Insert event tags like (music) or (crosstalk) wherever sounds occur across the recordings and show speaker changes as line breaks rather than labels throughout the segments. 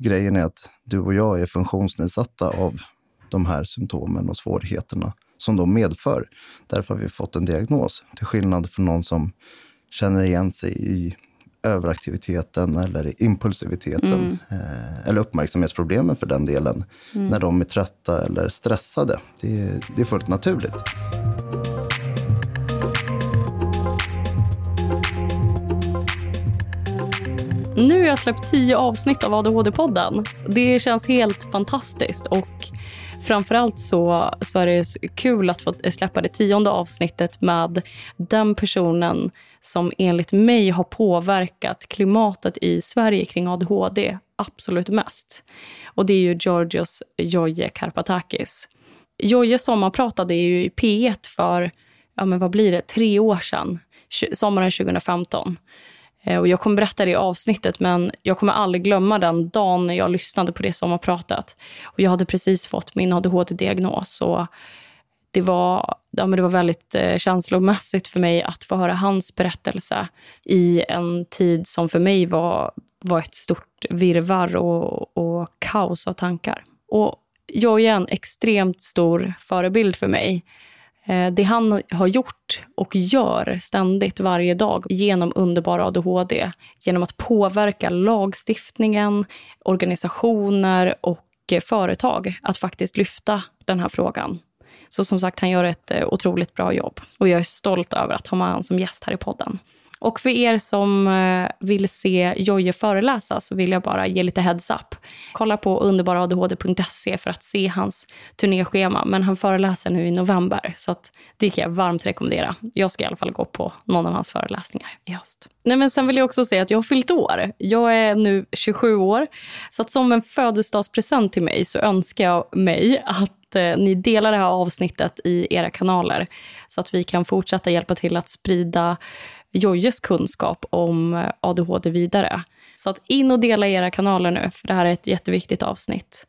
grejen är att du och jag är funktionsnedsatta av de här symptomen och svårigheterna som de medför. Därför har vi fått en diagnos, till skillnad från någon som känner igen sig i överaktiviteten eller impulsiviteten mm. eh, eller uppmärksamhetsproblemen för den delen mm. när de är trötta eller stressade. Det det är fullt naturligt. Mm.
Nu har jag släppt tio avsnitt av ADHD-podden. Det känns helt fantastiskt. Och framförallt så, så är det kul att få släppa det tionde avsnittet med den personen som enligt mig har påverkat klimatet i Sverige kring ADHD absolut mest. Och det är ju Georgios Joje Karpatakis. Joje sommarpratade ju i P1 för, ja men vad blir det, tre år sedan, sommaren 2015. Eh, och jag kommer berätta det i avsnittet, men jag kommer aldrig glömma den dagen när jag lyssnade på det sommarpratet. Och jag hade precis fått min ADHD-diagnos. Och det, var, ja, men det var väldigt eh, känslomässigt för mig att få höra hans berättelse i en tid som för mig var, var ett stort virvar och, och kaos av tankar. Och jag är en extremt stor förebild för mig. Eh, det han har gjort och gör ständigt varje dag genom underbar ADHD, genom att påverka lagstiftningen, organisationer och eh, företag att faktiskt lyfta den här frågan. Så som sagt, han gör ett eh, otroligt bra jobb och jag är stolt över att ha med honom som gäst här i podden. Och för er som eh, vill se Jojje föreläsa så vill jag bara ge lite heads-up. Kolla på underbaraadhd.se för att se hans turnéschema. Men han föreläser nu i november, så att det kan jag varmt rekommendera. Jag ska i alla fall gå på någon av hans föreläsningar i höst. Nej, men sen vill jag också säga att jag har fyllt år. Jag är nu 27 år. Så att som en födelsedagspresent till mig så önskar jag mig att eh, ni delar det här avsnittet i era kanaler så att vi kan fortsätta hjälpa till att sprida Jojjes kunskap om eh, ADHD vidare. Så att in och dela era kanaler nu, för det här är ett jätteviktigt avsnitt.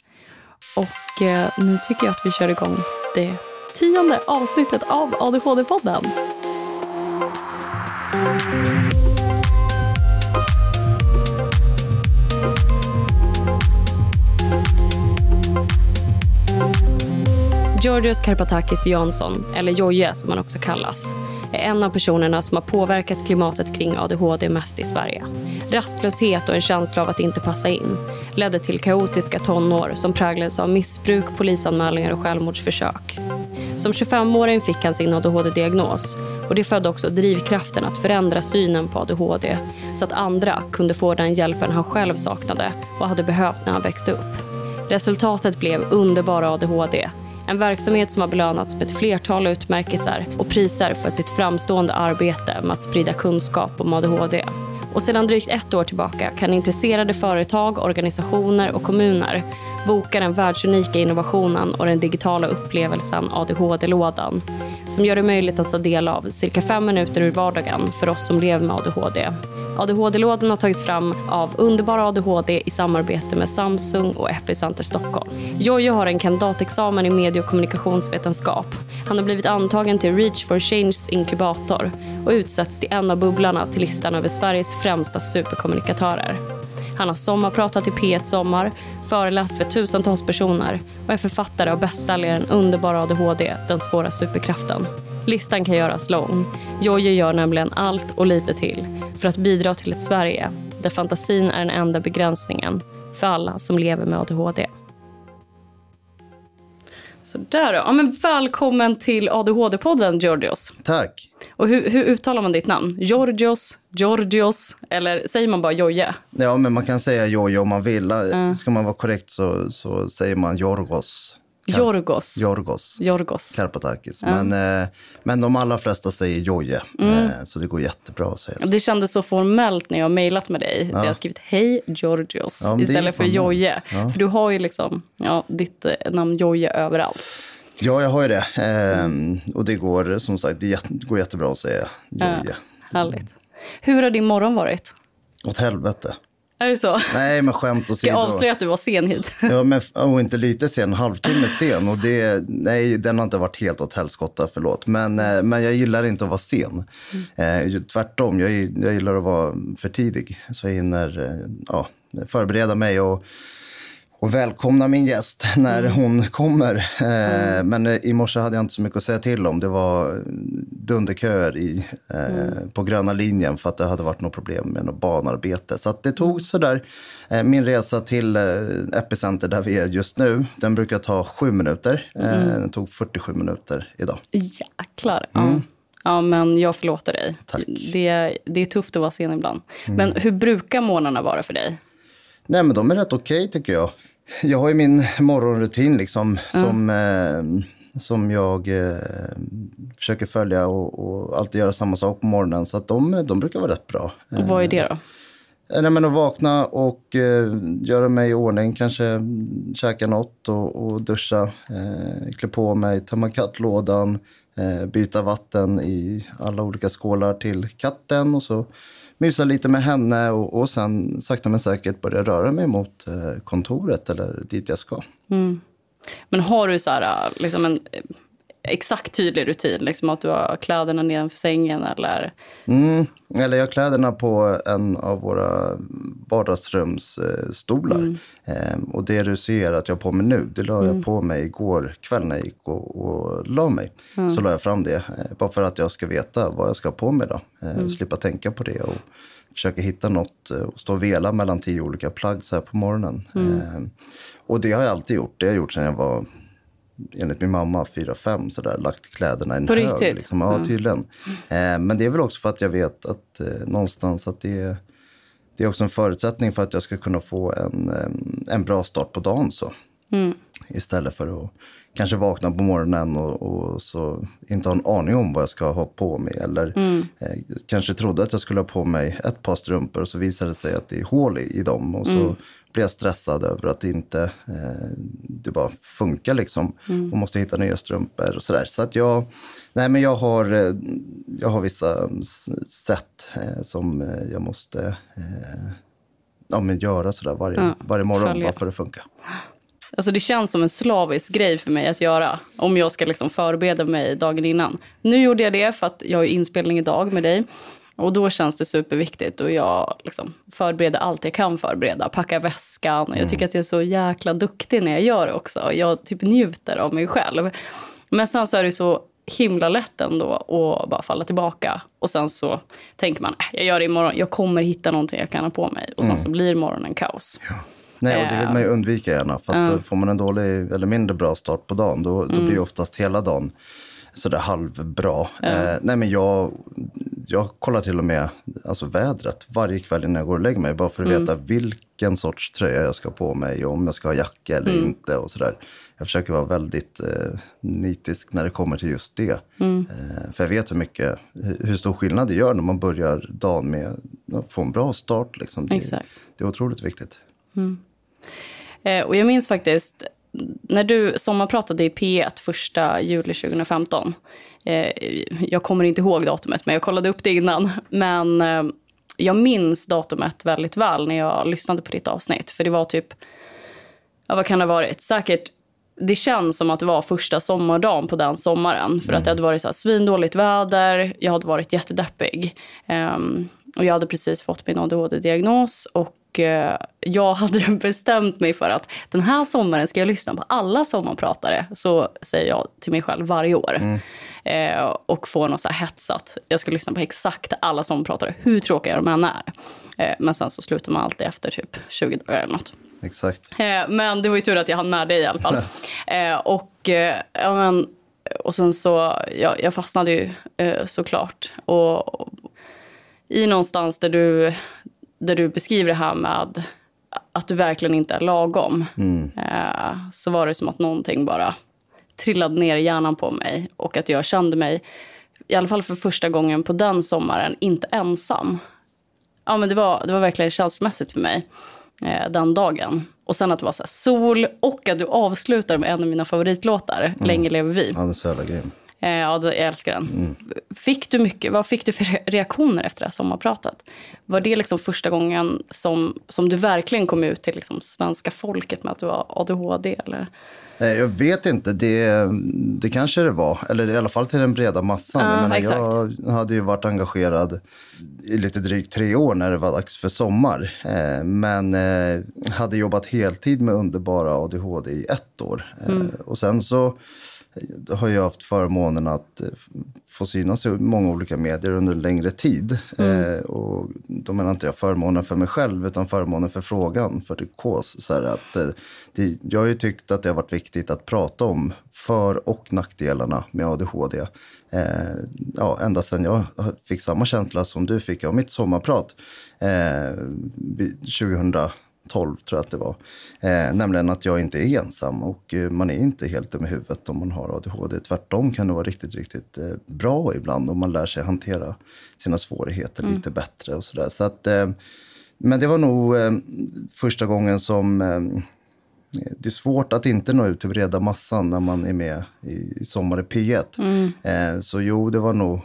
Och eh, nu tycker jag att vi kör igång det tionde avsnittet av ADHD-podden. Georgios Karpatakis Jansson, eller Jojje som han också kallas, är en av personerna som har påverkat klimatet kring ADHD mest i Sverige. Rastlöshet och en känsla av att inte passa in ledde till kaotiska tonår som präglades av missbruk, polisanmälningar och självmordsförsök. Som 25-åring fick han sin ADHD-diagnos och det födde också drivkraften att förändra synen på ADHD så att andra kunde få den hjälpen han själv saknade och hade behövt när han växte upp. Resultatet blev Underbara ADHD en verksamhet som har belönats med ett flertal utmärkelser och priser för sitt framstående arbete med att sprida kunskap om ADHD. Och sedan drygt ett år tillbaka kan intresserade företag, organisationer och kommuner boka den världsunika innovationen och den digitala upplevelsen ADHD-lådan som gör det möjligt att ta del av cirka fem minuter ur vardagen för oss som lever med ADHD. ADHD-lådan har tagits fram av Underbara ADHD i samarbete med Samsung och Epicenter Stockholm. Jojo har en kandidatexamen i medie och kommunikationsvetenskap. Han har blivit antagen till Reach for Changes inkubator och utsätts till en av bubblarna till listan över Sveriges främsta superkommunikatörer. Han har sommarpratat i P1 Sommar, föreläst för tusentals personer och är författare av bästsäljaren Underbara ADHD, den svåra superkraften. Listan kan göras lång. Jojje gör nämligen allt och lite till för att bidra till ett Sverige där fantasin är den enda begränsningen för alla som lever med ADHD. Sådär då. Ja, men välkommen till ADHD-podden, Georgios.
Tack.
Och hur, hur, uttalar man ditt namn? Georgios, Georgios eller säger man bara Joje?
Ja, men man kan säga Joje om man vill. Mm. Ska man vara korrekt så, så säger man Jorgos.
Jorgos.
Jorgos.
Jorgos.
Karpatakis. Ja. Men, eh, men de allra flesta säger Joje, mm. eh, så det går jättebra att säga så.
Det kändes så formellt när jag mejlat med dig. Ja. Jag har skrivit hej Georgios ja, istället för Joje. Ja. För du har ju liksom ja, ditt eh, namn Joje överallt.
Ja, jag har ju det. Eh, och det går som sagt det går jättebra att säga Joje.
härligt. Hur har din morgon varit?
Åt helvete.
Är det så?
Nej, men skämt åsido.
Jag avslöja att du var sen hit?
ja, men och inte lite sen, en halvtimme sen. Och det, nej, den har inte varit helt åt helskotta, förlåt. Men, eh, men jag gillar inte att vara sen. Mm. Eh, tvärtom, jag, jag gillar att vara för tidig. Så jag hinner eh, ja, förbereda mig och och välkomna min gäst (laughs) när mm. hon kommer. Eh, mm. Men i morse hade jag inte så mycket att säga till om. Det var dunderköer i, eh, mm. på gröna linjen för att det hade varit något problem med något banarbete. Så det tog sådär, eh, min resa till Epicenter där vi är just nu, den brukar ta sju minuter. Mm. Den tog 47 minuter idag.
Jäklar. Mm. Ja, men jag förlåter dig.
Tack.
Det, det är tufft att vara sen ibland. Mm. Men hur brukar morgnarna vara för dig?
Nej, men de är rätt okej okay, tycker jag. Jag har ju min morgonrutin liksom mm. som, eh, som jag eh, försöker följa och, och, alltid göra samma sak på morgonen. Så att de, de brukar vara rätt bra.
Och vad är det då?
Eh, nej, men att vakna och eh, göra mig i ordning, kanske käka något och, och duscha, eh, klä på mig, tömma kattlådan, eh, byta vatten i alla olika skålar till katten och så mysa lite med henne och, och sen sakta men säkert börja röra mig mot eh, kontoret eller dit jag ska.
Mm. Men har du så här, eh, liksom en exakt tydlig rutin? Liksom att du har kläderna nedanför sängen eller?
Mm, eller jag har kläderna på en av våra vardagsrumsstolar. Mm. Ehm, och det du ser att jag har på mig nu, det la jag mm. på mig igår kväll när jag gick och, och la mig. Mm. Så la jag fram det, eh, bara för att jag ska veta vad jag ska ha på mig då. Eh, mm. Slippa tänka på det och försöka hitta något eh, och stå och vela mellan tio olika plagg så här på morgonen. Mm. Ehm, och det har jag alltid gjort. Det har jag gjort sedan jag var enligt min mamma, fyra, fem sådär, lagt kläderna i en
På
hög.
Riktigt?
Liksom. Ja, tydligen. Eh, men det är väl också för att jag vet att eh, någonstans att det är, det är också en förutsättning för att jag ska kunna få en, eh, en bra start på dagen. Så. Mm. Istället för att kanske vakna på morgonen och, och, så inte ha en aning om vad jag ska ha på mig. Eller mm. eh, kanske trodde att jag skulle ha på mig ett par strumpor och så visade det sig att det är hål i, i dem. Och så mm. blir jag stressad över att det inte eh, det bara funkar liksom. Mm. Och måste hitta nya strumpor och sådär. Så att jag, nej men jag har, eh, jag har vissa sätt eh, som eh, jag måste eh, ja, men göra sådär varje, ja, varje morgon följa. bara för att funka.
Alltså det känns som en slavisk grej för mig att göra om jag ska liksom förbereda mig dagen innan. Nu gjorde jag det för att jag har inspelning idag med dig. Och då känns det superviktigt och jag liksom förbereder allt jag kan förbereda. Packar väskan. Mm. Jag tycker att jag är så jäkla duktig när jag gör det också. Jag typ njuter av mig själv. Men sen så är det så himla lätt ändå att bara falla tillbaka. Och sen så tänker man, äh, jag gör det imorgon. Jag kommer hitta någonting jag kan ha på mig. Och sen mm. så blir morgonen kaos.
Ja. Nej, och det vill man ju eh, undvika gärna. För att mm. får man en dålig eller mindre bra start på dagen, då, då mm. blir oftast hela dagen sådär halvbra. Mm. Eh, nej, men jag, jag kollar till och med alltså, vädret varje kväll innan jag går och lägger mig. Bara för att mm. veta vilken sorts tröja jag ska ha på mig och om jag ska ha jacka eller mm. inte. och sådär. Jag försöker vara väldigt eh, nitisk när det kommer till just det. Mm. Eh, för jag vet hur mycket, hur stor skillnad det gör när man börjar dagen med att få en bra start. Liksom. Det,
Exakt.
det är otroligt viktigt.
Mm. Eh, och jag minns faktiskt när du sommarpratade i P1 första juli 2015. Eh, jag kommer inte ihåg datumet, men jag kollade upp det innan. Men eh, jag minns datumet väldigt väl när jag lyssnade på ditt avsnitt. För det var typ, ja, vad kan det ha varit? Säkert det känns som att det var första sommardagen på den sommaren. För mm. att det hade varit så här svindåligt väder, jag hade varit jättedeppig. Um, och jag hade precis fått min ADHD-diagnos och och eh, jag hade (laughs) bestämt mig för att den här sommaren ska jag lyssna på alla sommarpratare. Så säger jag till mig själv varje år. Mm. Eh, och får något så här hetsat. Jag ska lyssna på exakt alla sommarpratare, hur tråkiga de än är. Eh, men sen så slutar man alltid efter typ 20 dagar eller något.
Exakt.
Eh, men det var ju tur att jag hann med dig i alla fall. (laughs) Och, ja, men, och sen så, ja, jag fastnade ju såklart. Och, och i någonstans där du där du beskriver det här med att du verkligen inte är lagom. Mm. Eh, så var det som att någonting bara trillade ner i hjärnan på mig. Och att jag kände mig, i alla fall för första gången på den sommaren, inte ensam. Ja, men det, var, det var verkligen känslomässigt för mig eh, den dagen. Och sen att det var så sol och att du avslutar med en av mina favoritlåtar, mm. Länge lever vi.
Ja, är så jävla grym.
Eh, ja, jag älskar den. Mm. Fick du mycket, vad fick du för reaktioner efter det här sommarpratet? Var det liksom första gången som, som du verkligen kom ut till liksom svenska folket med att du har ADHD? Eller?
Eh, jag vet inte, det, det kanske det var. Eller i alla fall till den breda massan. Ja, jag, menar, jag hade ju varit engagerad i lite drygt tre år när det var dags för sommar. Eh, men hade jobbat heltid med underbara ADHD i ett år. Mm. Och sen så har jag haft förmånen att få synas i många olika medier under längre tid. Mm. Eh, och då menar inte jag förmånen för mig själv, utan förmånen för frågan, för Dykos. Så att, eh, det, jag har ju tyckt att det har varit viktigt att prata om för och nackdelarna med ADHD. Eh, ja, ända sedan jag fick samma känsla som du fick av mitt sommarprat eh, 2000 12 tror jag att det var. Eh, nämligen att jag inte är ensam och eh, man är inte helt dum i huvudet om man har ADHD. Tvärtom kan det vara riktigt, riktigt eh, bra ibland om man lär sig hantera sina svårigheter mm. lite bättre och sådär. Så att, eh, men det var nog eh, första gången som eh, det är svårt att inte nå ut till breda massan när man är med i, Sommar i P1. Mm. Så jo, det var nog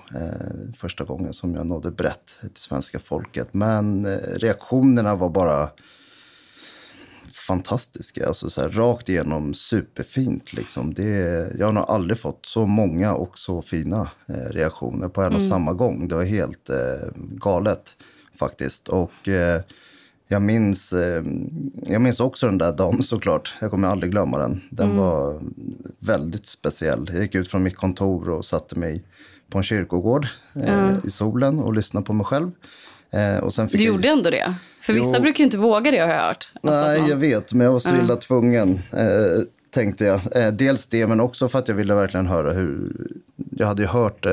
första gången som jag nådde brett till svenska folket. Men reaktionerna var bara fantastiska. Alltså så här, rakt igenom superfint. Liksom. Det, jag har nog aldrig fått så många och så fina eh, reaktioner på en och mm. samma gång. Det var helt eh, galet faktiskt. Och eh, jag, minns, eh, jag minns också den där dagen såklart. Jag kommer aldrig glömma den. Den mm. var väldigt speciell. Jag gick ut från mitt kontor och satte mig på en kyrkogård mm. i solen och lyssnade på mig själv.
Eh, och sen fick du jag... gjorde ändå det? För vissa jo. brukar ju inte våga det har jag hört.
Nej, man... jag vet, men jag var så illa mm. tvungen. Eh, tänkte jag. Eh, dels det, men också för att jag ville verkligen höra hur... Jag hade ju hört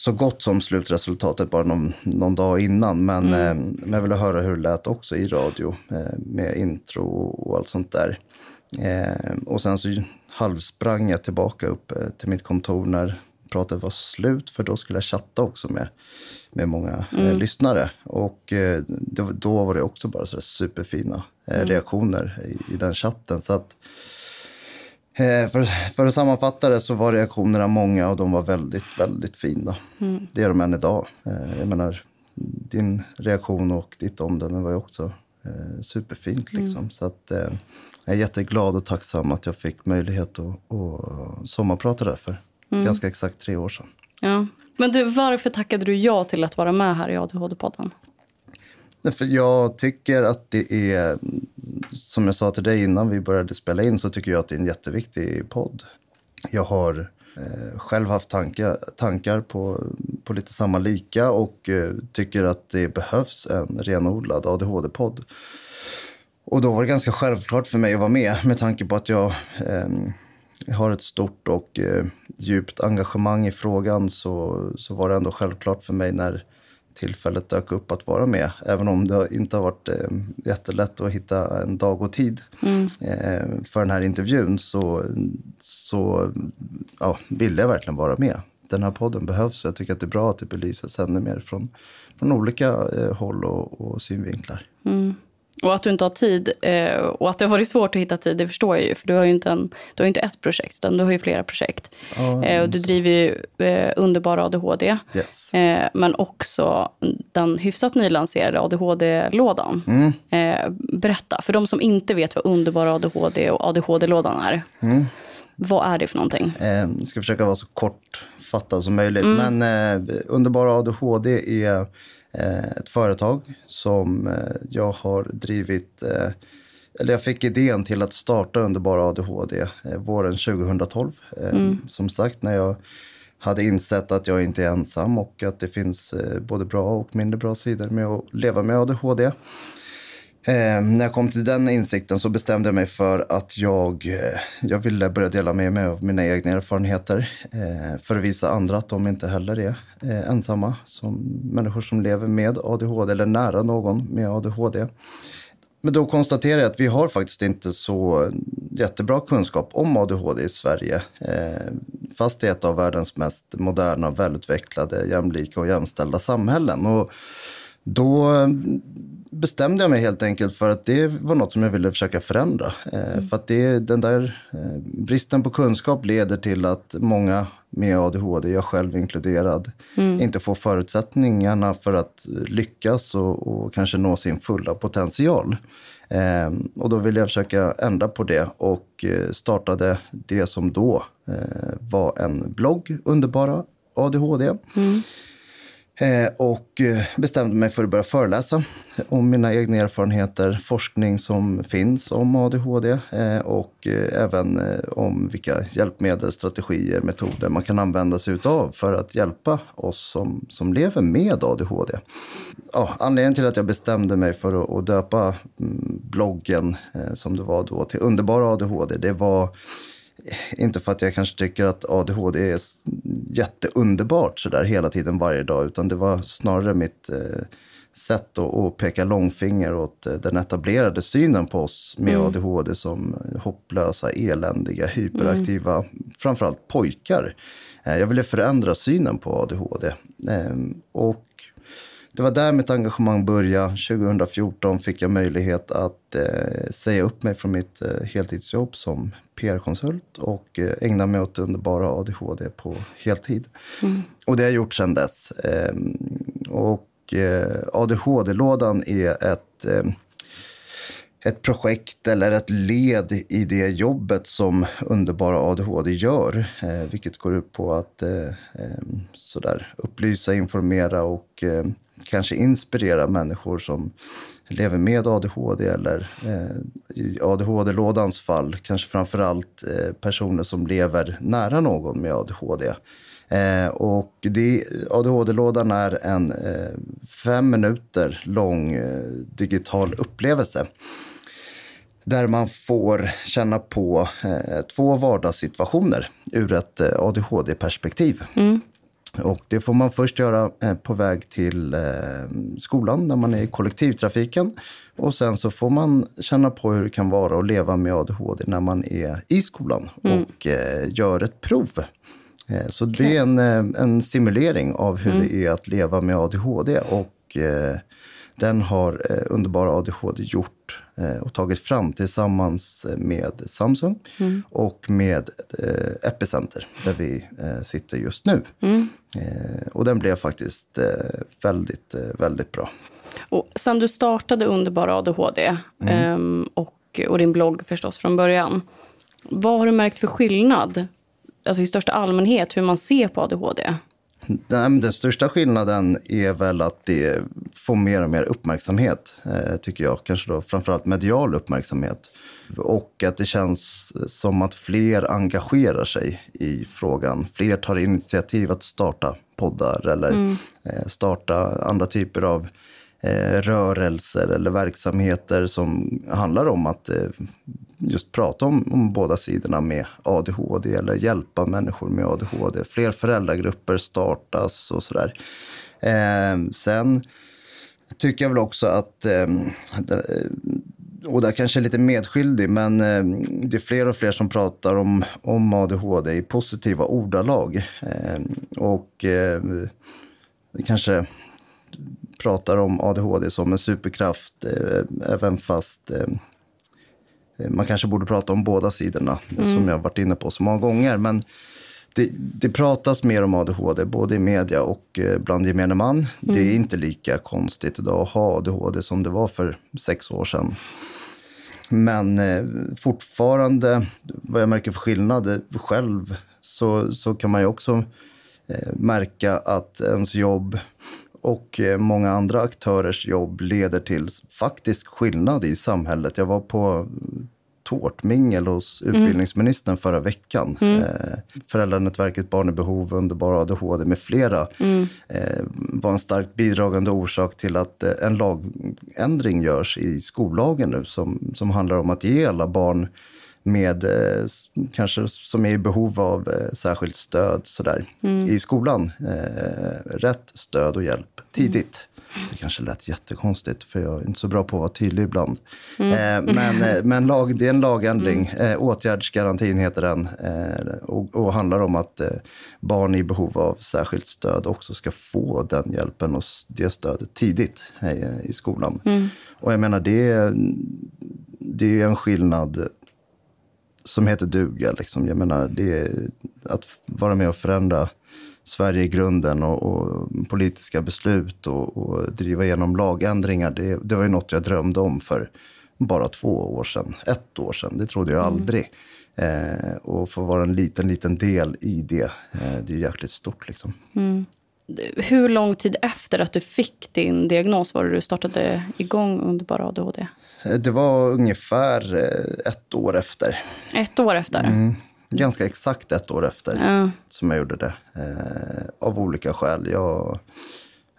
så gott som slutresultatet bara någon, någon dag innan. Men, mm. eh, men jag ville höra hur det lät också i radio eh, med intro och allt sånt där. Eh, och sen så halvsprang jag tillbaka upp till mitt kontor när pratet var slut, för då skulle jag chatta också med med många eh, mm. eh, lyssnare. Och eh, det, då var det också bara så superfina eh, mm. reaktioner i, i, den chatten. Så att, eh, för, för att sammanfatta det så var reaktionerna många och de var väldigt, väldigt fina. Mm. Det är de än idag. Eh, jag menar, din reaktion och ditt omdöme var ju också superfint. Mm. Liksom. Så att, jag är jätteglad och tacksam att jag fick möjlighet att, att sommarprata där för mm. ganska exakt tre år sedan.
Ja, men du, varför tackade du ja till att vara med här i ADHD-podden?
För jag tycker att det är, som jag sa till dig innan vi började spela in, så tycker jag att det är en jätteviktig podd. Jag har eh, själv haft tankar, tankar på, på lite samma lika och eh, tycker att det behövs en renodlad ADHD-podd. Och då var det ganska självklart för mig att vara med med tanke på att jag eh, har ett stort och eh, djupt engagemang i frågan så, så var det ändå självklart för mig när tillfället dök upp att vara med. Även om det inte har varit eh, jättelätt att hitta en dag och tid mm. eh, för den här intervjun så, så ja, ville jag verkligen vara med. Den här podden behövs och jag tycker att det är bra att det belyses ännu mer från, från olika eh, håll och, och synvinklar. Mm.
Och att du inte har tid eh, och att det har varit svårt att hitta tid, det förstår jag ju. För du har ju inte, en, du har inte ett projekt, utan du har ju flera projekt. Oh, och du driver ju eh, Underbara ADHD.
Yes.
Men också den hyfsat nylanserade ADHD-lådan. Mm. Berätta, för de som inte vet vad Underbara ADHD och ADHD-lådan är. Mm. Vad är det för någonting?
Jag ska försöka vara så kortfattad som möjligt. Mm. Men Underbara ADHD är ett företag som eh, jag har drivit eh, eller jag fick idén till att starta Underbara ADHD våren 2012. Mm. Som sagt, när jag hade insett att jag inte är ensam och att det finns både bra och mindre bra sidor med att leva med ADHD. Eh, när jag kom till den insikten så bestämde jag mig för att jag, eh, jag ville börja dela med mig av mina egna erfarenheter. Eh, för att visa andra att de inte heller är eh, ensamma som människor som lever med ADHD eller nära någon med ADHD. Men då konstaterar jag att vi har faktiskt inte så jättebra kunskap om ADHD i Sverige. Eh, fast det är ett av världens mest moderna, välutvecklade, jämlika och jämställda samhällen. Och då bestämde jag mig helt enkelt för att det var något som jag ville försöka förändra. Mm. För att det, den där eh, bristen på kunskap leder till att många med ADHD, jag själv inkluderad, mm. inte får förutsättningarna för att lyckas och, och kanske nå sin fulla potential. Eh, och då ville jag försöka ändra på det och eh, startade det som då eh, var en blogg, Underbara ADHD. Mm. Eh, och eh, bestämde mig för att börja föreläsa om mina egna erfarenheter, forskning som finns om ADHD eh, och även om vilka hjälpmedel, strategier, metoder man kan använda sig av för att hjälpa oss som, som lever med ADHD. Ja, anledningen till att jag bestämde mig för att, döpa mm, bloggen som det var då till Underbara ADHD, det var inte för att jag kanske tycker att ADHD är jätteunderbart så där hela tiden varje dag, utan det var snarare mitt eh, sätt att, att peka långfinger åt eh, den etablerade synen på oss med mm. ADHD som hopplösa, eländiga, hyperaktiva, mm. framförallt pojkar. Eh, jag ville förändra synen på ADHD. Eh, och det var där mitt engagemang började. 2014 fick jag möjlighet att eh, säga upp mig från mitt eh, heltidsjobb som PR-konsult och eh, ägna mig åt underbara ADHD på heltid. Mm. Och det har jag gjort sedan dess. Ehm, och eh, ADHD-lådan är ett eh, ett projekt eller ett led i det jobbet som Underbara ADHD gör. Eh, vilket går ut på att eh, ehm, sådär, upplysa, informera och eh, kanske inspirera människor som lever med ADHD eller eh, i ADHD-lådans fall kanske framför allt eh, personer som lever nära någon med ADHD. Eh, och ADHD-lådan är en eh, fem minuter lång eh, digital upplevelse där man får känna på eh, två vardagssituationer ur ett eh, ADHD-perspektiv. Mm. Och det får man först göra eh, på väg till eh, skolan när man är i kollektivtrafiken. Och sen så får man känna på hur det kan vara att leva med ADHD när man är i skolan mm. och eh, gör ett prov. Så okay. det är en, en simulering av hur mm. det är att leva med ADHD. Och den har Underbara ADHD gjort och tagit fram tillsammans med Samsung mm. och med Epicenter där vi sitter just nu. Mm. Eh, och den blev faktiskt eh, väldigt, eh, väldigt bra.
Och sen du startade Underbara ADHD mm. Ehm, och, och din blogg förstås från början. Vad har du märkt för skillnad, alltså i största allmänhet, hur man ser på ADHD?
Den största skillnaden är väl att det får mer och mer uppmärksamhet, tycker jag. Kanske då framförallt medial uppmärksamhet. Och att det känns som att fler engagerar sig i frågan. Fler tar initiativ att starta poddar eller mm. Eh, starta andra typer av eh, rörelser eller verksamheter som handlar om att eh, just prata om, om båda sidorna med ADHD eller hjälpa människor med ADHD. Fler föräldragrupper startas och sådär. Eh, sen tycker jag väl också att eh, och där kanske är lite medskyldig, men eh, det är fler och fler som pratar om, om ADHD i positiva ordalag. Eh, och eh, kanske pratar om ADHD som en superkraft, även fast man kanske borde prata om båda sidorna, mm. som jag varit inne på så många gånger. Men det, det, pratas mer om ADHD, både i media och bland gemene man. Mm. Det är inte lika konstigt idag att ha ADHD som det var för sex år sedan. Men eh, fortfarande, vad jag märker för skillnad eh, själv, så, så kan man ju också eh, märka att ens jobb och eh, många andra aktörers jobb leder till faktisk skillnad i samhället. Jag var på tårtmingel hos mm. utbildningsministern förra veckan. Mm. Eh, Föräldranätverket Barn i behov, Underbara ADHD med flera mm. eh, var en starkt bidragande orsak till att eh, en lagändring görs i skollagen nu som, som handlar om att ge alla barn med eh, kanske som är i behov av eh, särskilt stöd sådär, mm. i skolan. Eh, rätt stöd och hjälp tidigt. Det kanske lät jättekonstigt, för jag är inte så bra på att vara tydlig ibland. Mm. Eh, men eh, men lag, det är en lagändring. Mm. Eh, åtgärdsgarantin heter den. Eh, och, och, handlar om att eh, barn i behov av särskilt stöd också ska få den hjälpen och det stödet tidigt eh, i skolan. Mm. Och jag menar, det, det är en skillnad som heter duga. Liksom. Jag menar, det att vara med och förändra Sverige i grunden och, och politiska beslut och, och, driva igenom lagändringar. Det, det var ju något jag drömde om för bara två år sedan, ett år sedan. Det trodde jag mm. aldrig. Eh, och få vara en liten, liten del i det, eh, det är jäkligt stort. Liksom. Mm.
Hur lång tid efter att du fick din diagnos var det du startade igång Underbara ADHD?
Eh, det var ungefär eh, ett år efter.
Ett år efter? Mm
ganska exakt ett år efter ja. som jag gjorde det. Eh, av olika skäl. Jag,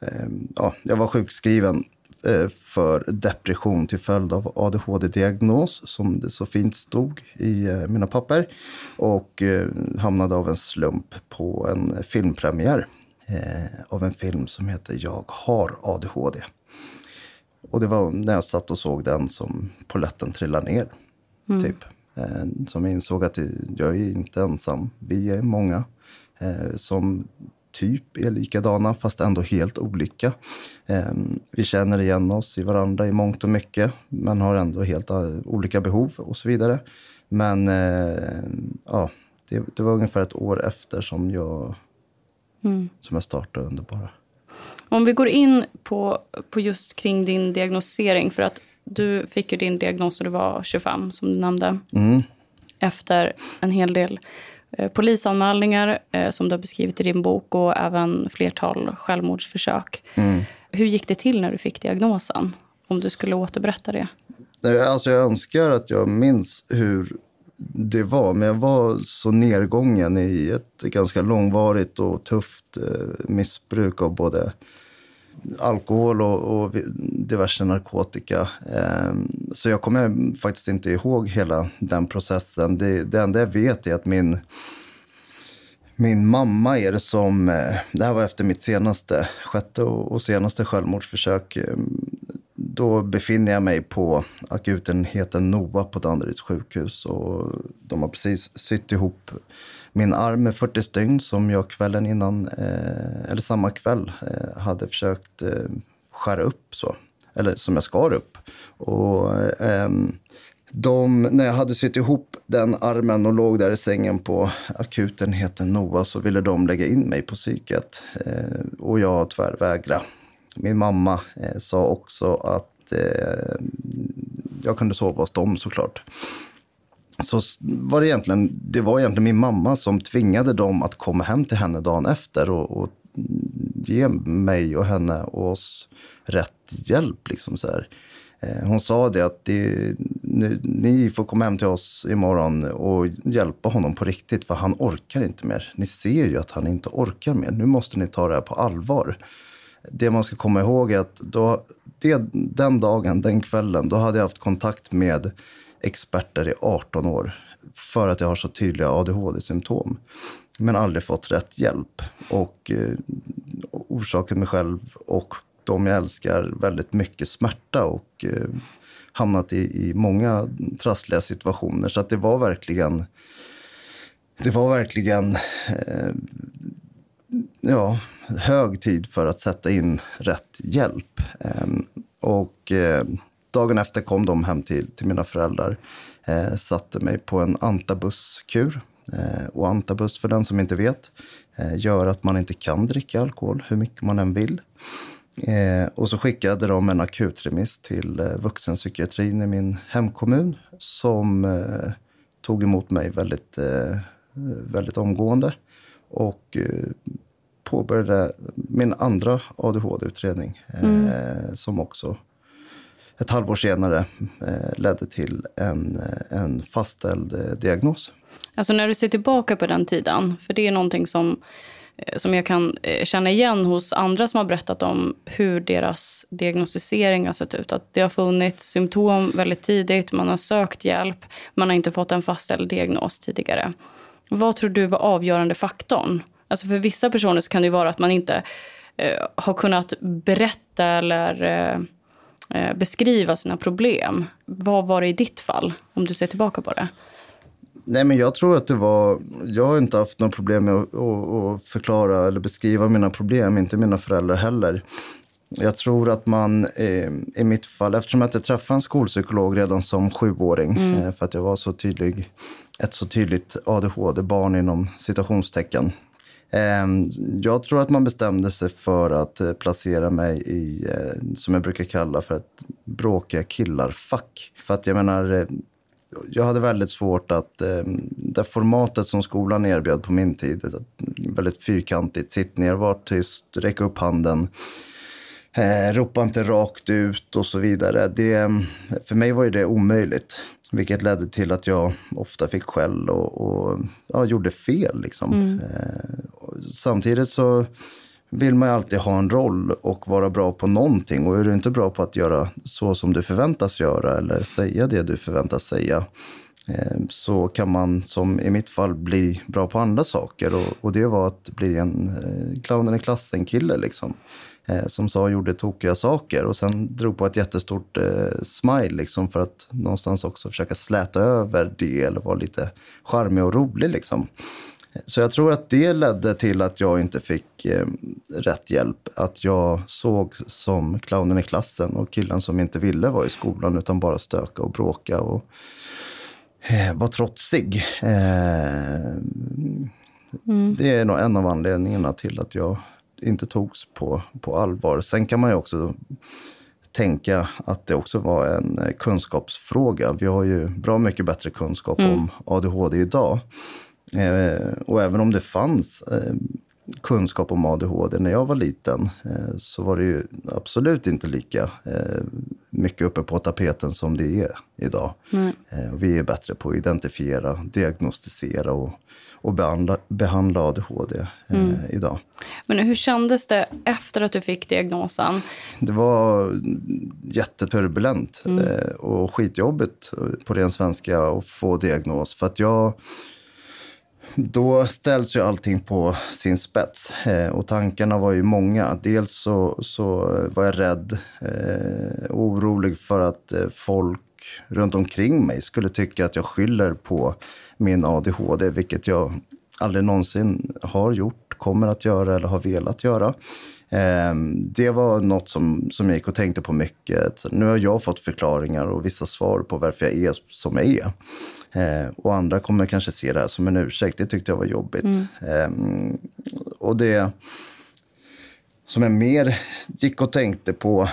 eh, ja, jag var sjukskriven eh, för depression till följd av ADHD-diagnos, som det så fint stod i eh, mina papper. Och eh, hamnade av en slump på en filmpremiär eh, av en film som heter Jag har ADHD. Och det var när jag satt och såg den som poletten trillade ner. Mm. Typ. Eh, som insåg att jag är inte ensam. Vi är många eh, som typ är likadana, fast ändå helt olika. Eh, vi känner igen oss i varandra i mångt och mycket, men har ändå helt olika behov och så vidare. Men ja, det, det var ungefär ett år efter som jag, mm. som jag startade Underbara.
Om vi går in på, på just kring din diagnosering, för att du fick ju din diagnos när du var 25, som du nämnde. Mm. Efter en hel del eh, polisanmälningar, eh, som du har beskrivit i din bok och även flertal självmordsförsök. Mm. Hur gick det till när du fick diagnosen? Om du skulle återberätta det.
Alltså jag önskar att jag minns hur det var, men jag var så nedgången i ett ganska långvarigt och tufft eh, missbruk av både alkohol och, och diverse narkotika. Ehm, så jag kommer faktiskt inte ihåg hela den processen. Det, det enda jag vet är att min, min mamma är det som... Eh, det här var efter mitt senaste, sjätte och senaste självmordsförsök. Ehm, då befinner jag mig på akutenheten NOA på Danderyds sjukhus. Och de har precis sytt ihop min arm med 40 stygn som jag kvällen innan, eh, eller samma kväll, eh, hade försökt eh, skära upp så. Eller som jag skar upp. Och, ehm, de, när jag hade sytt ihop den armen och låg där i sängen på akutenheten NOA så ville de lägga in mig på psyket. Eh, och jag tvärvägrade. Min mamma eh, sa också att eh, jag kunde sova hos dem såklart så var det egentligen, det var egentligen min mamma som tvingade dem att komma hem till henne dagen efter och, och ge mig och henne och oss rätt hjälp. Liksom så här. Eh, hon sa det att det, nu, ni får komma hem till oss imorgon och hjälpa honom på riktigt för han orkar inte mer. Ni ser ju att han inte orkar mer. Nu måste ni ta det här på allvar. Det man ska komma ihåg är att då, det, den dagen, den kvällen, då hade jag haft kontakt med experter i 18 år för att jag har så tydliga ADHD-symptom. Men aldrig fått rätt hjälp. Och eh, orsakat mig själv och de jag älskar väldigt mycket smärta och eh, hamnat i, i många trassliga situationer. Så att det var verkligen, det var verkligen eh, ja, hög tid för att sätta in rätt hjälp. Eh, och eh, dagen efter kom de hem till, till mina föräldrar. Eh, satte mig på en antabuskur. Eh, och antabus, för den som inte vet, eh, gör att man inte kan dricka alkohol hur mycket man än vill. Eh, och så skickade de en akutremiss till eh, vuxenpsykiatrin i min hemkommun som eh, tog emot mig väldigt, eh, väldigt omgående. Och eh, påbörjade min andra ADHD-utredning mm. som också ett halvår senare eh, ledde till en, eh, en fastställd eh, diagnos.
Alltså när du ser tillbaka på den tiden, för det är någonting som, eh, som jag kan eh, känna igen hos andra som har berättat om hur deras diagnostisering har sett ut. Att det har funnits symptom väldigt tidigt, man har sökt hjälp, man har inte fått en fastställd diagnos tidigare. Vad tror du var avgörande faktorn? Alltså för vissa personer kan det vara att man inte eh, har kunnat berätta eller eh, beskriva sina problem. Vad var det i ditt fall, om du ser tillbaka på det?
Nej, men jag tror att det var... Jag har inte haft några problem med att, att förklara eller beskriva mina problem, inte mina föräldrar heller. Jag tror att man eh, i mitt fall, eftersom jag inte träffade en skolpsykolog redan som sjuåring, mm. eh, för att jag var så tydlig, ett så tydligt ADHD-barn inom citationstecken. Ehm, jag tror att man bestämde sig för att eh, placera mig i, eh, som jag brukar kalla för ett bråkiga killar-fack. För att jag menar, eh, jag hade väldigt svårt att, ehm, det formatet som skolan erbjöd på min tid, väldigt fyrkantigt, sitt ner, var tyst, räck upp handen Eh, ropa inte rakt ut och så vidare. Det, för mig var ju det omöjligt. Vilket ledde till att jag ofta fick skäll och, och ja, gjorde fel. Liksom. Mm. Eh, samtidigt så vill man ju alltid ha en roll och vara bra på någonting. Och är du inte bra på att göra så som du förväntas göra eller säga det du förväntas säga eh, så kan man, som i mitt fall, bli bra på andra saker. Och, och det var att bli en eh, clownen i klassen-kille. Liksom som sa och gjorde tokiga saker och sen drog på ett jättestort eh, smile liksom för att någonstans också försöka släta över det eller vara lite charmig och rolig. Liksom. Så jag tror att det ledde till att jag inte fick eh, rätt hjälp. Att jag såg som clownen i klassen och killen som inte ville vara i skolan utan bara stöka och bråka och eh, var trotsig. Eh, mm. Det är nog en av anledningarna till att jag inte togs på, på allvar. Sen kan man ju också tänka att det också var en eh, kunskapsfråga. Vi har ju bra mycket bättre kunskap mm. om ADHD idag. Eh, och även om det fanns eh, kunskap om ADHD när jag var liten eh, så var det ju absolut inte lika eh, mycket uppe på tapeten som det är idag. Mm. vi är bättre på att identifiera, diagnostisera och och behandla, behandla ADHD eh, mm. idag.
Men hur kändes det efter att du fick diagnosen?
Det var jätteturbulent mm. eh, och skitjobbigt på ren svenska att få diagnos. För att jag då ställs ju allting på sin spets. Eh, och tankarna var ju många. Dels så, så var jag rädd eh, och orolig för att eh, folk runt omkring mig skulle tycka att jag skyller på min ADHD, vilket jag aldrig någonsin har gjort, kommer att göra eller har velat göra. Ehm, det var något som, som jag gick och tänkte på mycket. Nu har jag fått förklaringar och vissa svar på varför jag är som jag är. Ehm, och andra kommer kanske se det här som en ursäkt. Det tyckte jag var jobbigt. Mm. Ehm, och det som jag mer gick och tänkte på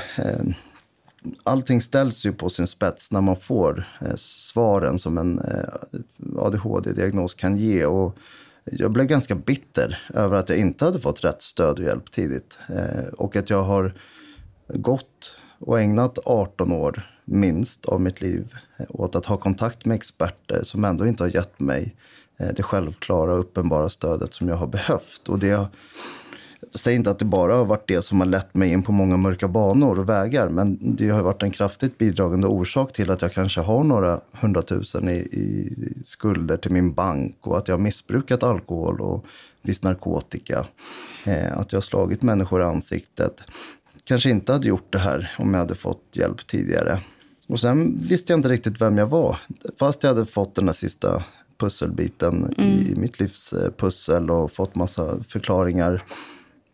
allting ställs ju på sin spets när man får eh, svaren som en eh, ADHD-diagnos kan ge. Och jag blev ganska bitter över att jag inte hade fått rätt stöd och hjälp tidigt. Eh, och att jag har gått och ägnat 18 år minst av mitt liv eh, åt att ha kontakt med experter som ändå inte har gett mig eh, det självklara och uppenbara stödet som jag har behövt. Och det säger inte att det bara har varit det som har lett mig in på många mörka banor och vägar, men det har varit en kraftigt bidragande orsak till att jag kanske har några hundratusen i, i skulder till min bank och att jag har missbrukat alkohol och viss narkotika. Eh, att jag har slagit människor i ansiktet. Kanske inte hade gjort det här om jag hade fått hjälp tidigare. Och sen visste jag inte riktigt vem jag var. Fast jag hade fått den där sista pusselbiten mm. i mitt livs pussel och fått massa förklaringar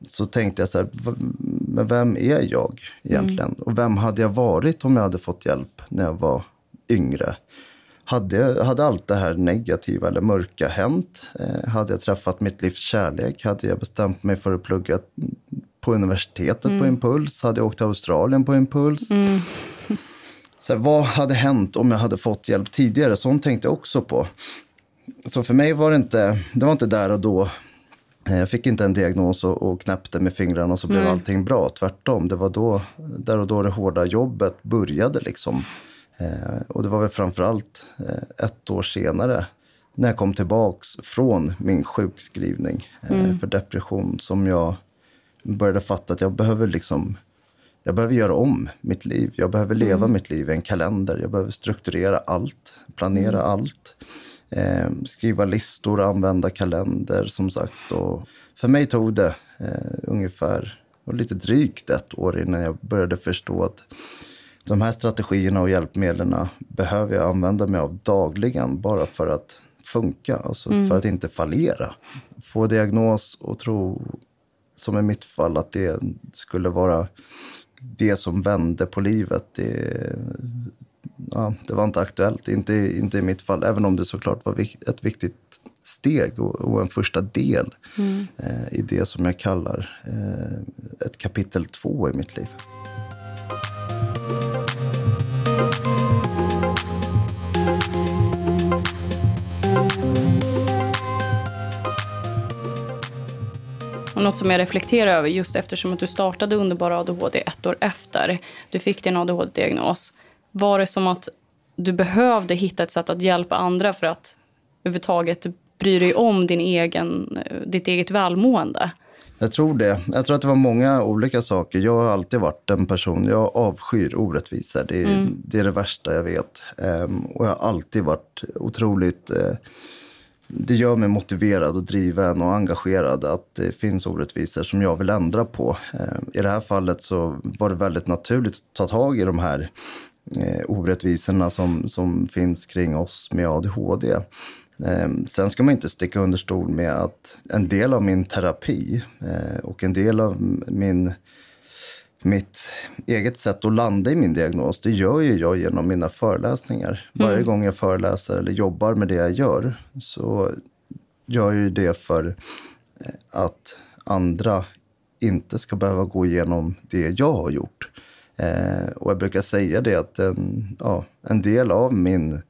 så tänkte jag så här, men vem är jag egentligen? Mm. Och vem hade jag varit om jag hade fått hjälp när jag var yngre? Hade, hade allt det här negativa eller mörka hänt? Eh, hade jag träffat mitt livs kärlek? Hade jag bestämt mig för att plugga på universitetet mm. på impuls? Hade jag åkt till Australien på impuls? Mm. Så här, vad hade hänt om jag hade fått hjälp tidigare? Sånt tänkte jag också på. Så för mig var det inte, det var inte där och då jag fick inte en diagnos och, och knäppte med fingrarna och så blev mm. allting bra. Tvärtom, det var då, där och då det hårda jobbet började. Liksom. Eh, och det var väl framförallt eh, ett år senare när jag kom tillbaks från min sjukskrivning eh, mm. för depression som jag började fatta att jag behöver liksom jag behöver göra om mitt liv. Jag behöver leva mm. mitt liv i en kalender. Jag behöver strukturera allt, planera mm. allt eh, skriva listor, använda kalender som sagt. Och för mig tog det eh, ungefär var lite drygt ett år innan jag började förstå att de här strategierna och hjälpmedlen behöver jag använda mig av dagligen bara för att funka, alltså mm. för att inte fallera. Få diagnos och tro, som i mitt fall, att det skulle vara det som vände på livet. Det, ja, det var inte aktuellt, inte, inte i mitt fall, även om det såklart var ett viktigt steg och, och en första del mm. eh, i det som jag kallar eh, ett kapitel två i mitt liv.
Och något som jag reflekterar över just eftersom att du startade Underbara ADHD ett år efter du fick din ADHD-diagnos. Var det som att du behövde hitta ett sätt att hjälpa andra för att överhuvudtaget bry dig om din egen, ditt eget välmående?
Jag tror det. Jag tror att det var många olika saker. Jag har alltid varit en person, jag avskyr orättvisor. Det är, mm. det, är det värsta jag vet. Um, och jag har alltid varit otroligt... Uh, det gör mig motiverad och driven och engagerad att det finns orättvisor som jag vill ändra på. Um, I det här fallet så var det väldigt naturligt att ta tag i de här uh, orättvisorna som, som finns kring oss med ADHD. Ehm, sen ska man inte sticka under stol med att en del av min terapi eh, och en del av min, mitt eget sätt att landa i min diagnos, det gör ju jag genom mina föreläsningar. Mm. Varje gång jag föreläser eller jobbar med det jag gör så gör jag ju det för eh, att andra inte ska behöva gå igenom det jag har gjort. Eh, och jag brukar säga det att en, ja, en del av min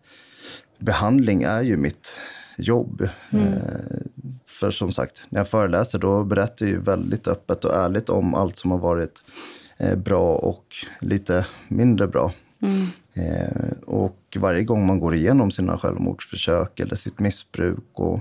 behandling är ju mitt jobb. Mm. Eh, för som sagt, när jag föreläser då berättar jag ju väldigt öppet och ärligt om allt som har varit eh, bra och lite mindre bra. Mm. Eh, och varje gång man går igenom sina självmordsförsök eller sitt missbruk och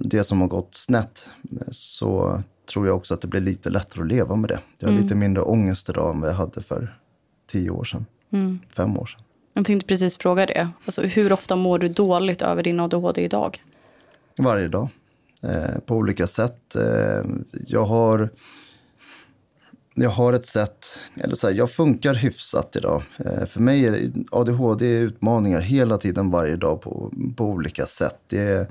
det som har gått snett så tror jag också att det blir lite lättare att leva med det. Jag har mm. lite mindre ångest idag än vad jag hade för tio år sedan, mm. fem år sedan.
Jag tänkte precis fråga det. Alltså, hur ofta mår du dåligt över din ADHD idag?
Varje dag. Eh, på olika sätt. Eh, jag har... Jag har ett sätt, eller så här, jag funkar hyfsat idag. Eh, för mig är ADHD utmaningar hela tiden, varje dag på, på olika sätt. Det,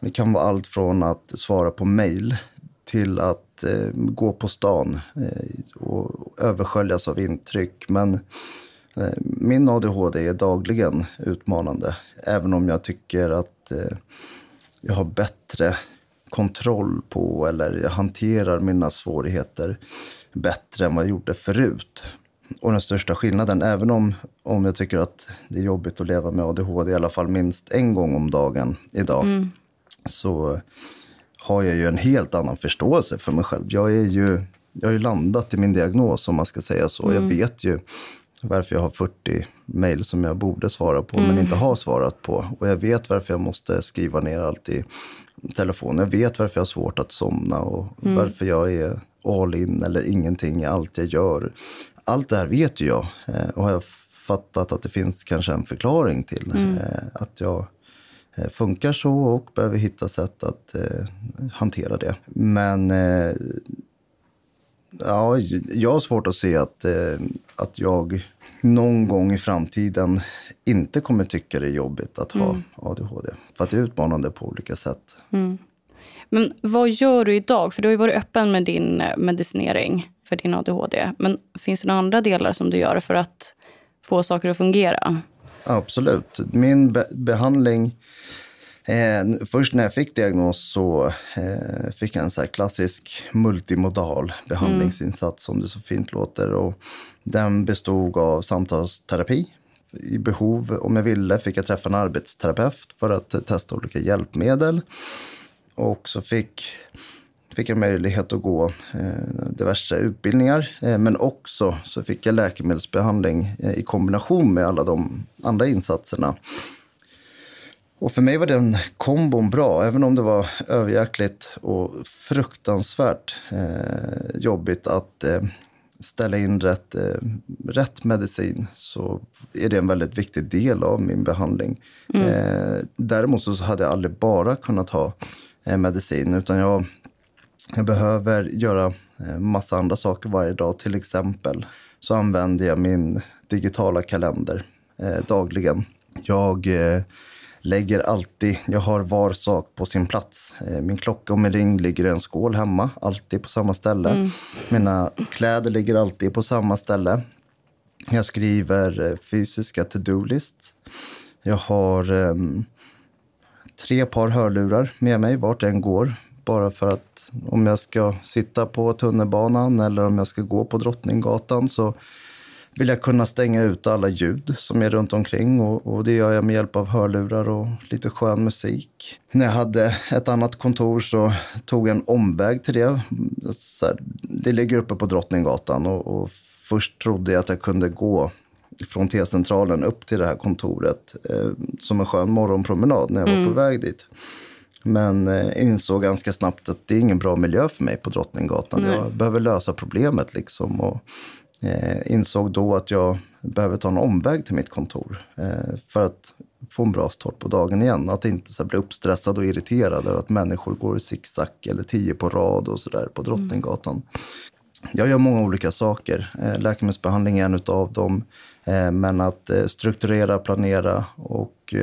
det kan vara allt från att svara på mejl till att eh, gå på stan eh, och översköljas av intryck. Men Eh, min ADHD är dagligen utmanande, även om jag tycker att eh, jag har bättre kontroll på eller jag hanterar mina svårigheter bättre än vad jag gjorde förut. Och den största skillnaden, även om, om jag tycker att det är jobbigt att leva med ADHD i alla fall minst en gång om dagen idag, mm. så har jag ju en helt annan förståelse för mig själv. Jag, är ju, jag har ju landat i min diagnos, om man ska säga så. Mm. Jag vet ju varför jag har 40 mejl som jag borde svara på mm. men inte har svarat på. Och jag vet varför jag måste skriva ner allt i telefon. Jag vet varför jag har svårt att somna och mm. varför jag är all in eller ingenting i allt jag gör. Allt det här vet ju jag eh, och har jag fattat att det finns kanske en förklaring till mm. Eh, att jag funkar så och behöver hitta sätt att hantera det. Men ja, jag har svårt att se att, att jag någon gång i framtiden inte kommer tycka det är jobbigt att ha mm. ADHD. För att det är utmanande på olika sätt. Mm.
Men vad gör du idag? För du har ju varit öppen med din eh, medicinering för din ADHD. Men finns det några andra delar som du gör för att få saker att fungera?
Absolut. Min be behandling Eh, först när jag fick diagnos så eh, fick jag en så klassisk multimodal behandlingsinsats mm. som det så fint låter. Och den bestod av samtalsterapi. I behov, om jag ville, fick jag träffa en arbetsterapeut för att testa olika hjälpmedel. Och så fick, fick jag möjlighet att gå eh, diverse utbildningar. Eh, men också så fick jag läkemedelsbehandling eh, i kombination med alla de andra insatserna. Och för mig var den kombon bra, även om det var överjäkligt och fruktansvärt eh, jobbigt att eh, ställa in rätt, eh, rätt medicin så är det en väldigt viktig del av min behandling. Mm. Eh, däremot så hade jag aldrig bara kunnat ha medicin utan jag, jag behöver göra eh, massa andra saker varje dag. Till exempel så använder jag min digitala kalender eh, dagligen. Jag eh, lägger alltid, jag har var sak på sin plats. Eh, min klocka och min ring ligger i en skål hemma, alltid på samma ställe. Mm. Mina kläder ligger alltid på samma ställe. Jag skriver eh, fysiska to-do-list. Jag har um, tre par hörlurar med mig vart jag än går. Bara för att om jag ska sitta på tunnelbanan eller om jag ska gå på Drottninggatan så vill jag kunna stänga ut alla ljud som är runt omkring och, och, det gör jag med hjälp av hörlurar och lite skön musik. När jag hade ett annat kontor så tog jag en omväg till det. Här, det ligger uppe på Drottninggatan och, och först trodde jag att jag kunde gå från T-centralen upp till det här kontoret eh, som en skön morgonpromenad när jag mm. var på mm. väg dit. Men eh, insåg ganska snabbt att det är ingen bra miljö för mig på Drottninggatan. Nej. Jag behöver lösa problemet liksom. Och eh, insåg då att jag behöver ta en omväg till mitt kontor eh, för att få en bra start på dagen igen. Att inte så bli uppstressad och irriterad över att människor går i zigzag eller tio på rad och sådär på Drottninggatan. Mm. Jag gör många olika saker. Eh, läkemedelsbehandling är en av dem. Men att strukturera, planera och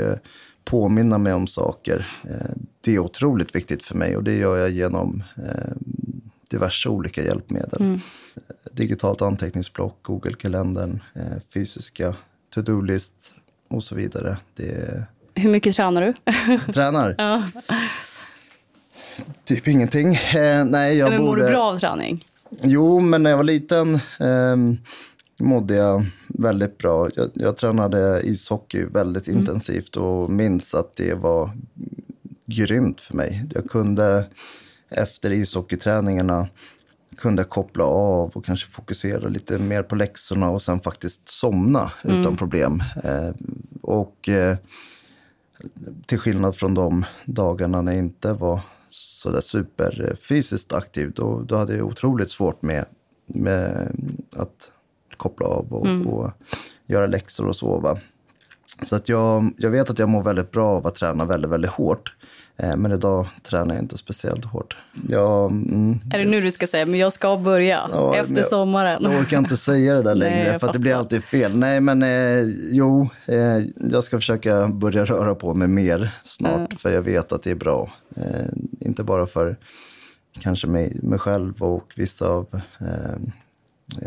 påminna mig om saker, eh, det är otroligt viktigt för mig och det gör jag genom eh, diverse olika hjälpmedel. Mm. Digitalt anteckningsblock, Google-kalendern, eh, fysiska to-do-list och så vidare. Det...
Hur mycket tränar du?
Tränar? (laughs) ja. Typ ingenting. Eh, nej, jag
men borde... Mår du bra av träning?
Jo, men när jag var liten eh, mådde jag väldigt bra. Jag, jag tränade ishockey väldigt mm. intensivt och minns att det var grymt för mig. Jag kunde efter ishockeyträningarna kunde koppla av och kanske fokusera lite mer på läxorna och sen faktiskt somna mm. utan problem. Eh, och eh, till skillnad från de dagarna när jag inte var så där superfysiskt aktiv, då, då hade jag otroligt svårt med, med att koppla av och, mm. och göra läxor och sova. Så att jag, jag vet att jag mår väldigt bra av att träna väldigt, väldigt hårt. Eh, men idag tränar jag inte speciellt hårt. Jag,
mm, är det nu du ska säga, men jag ska börja ja, efter jag, sommaren?
Jag orkar inte säga det där (laughs) längre, Nej, för att det blir alltid fel. Nej, men eh, jo, eh, jag ska försöka börja röra på mig mer snart, mm. för jag vet att det är bra. Eh, inte bara för kanske mig, mig själv och vissa av eh,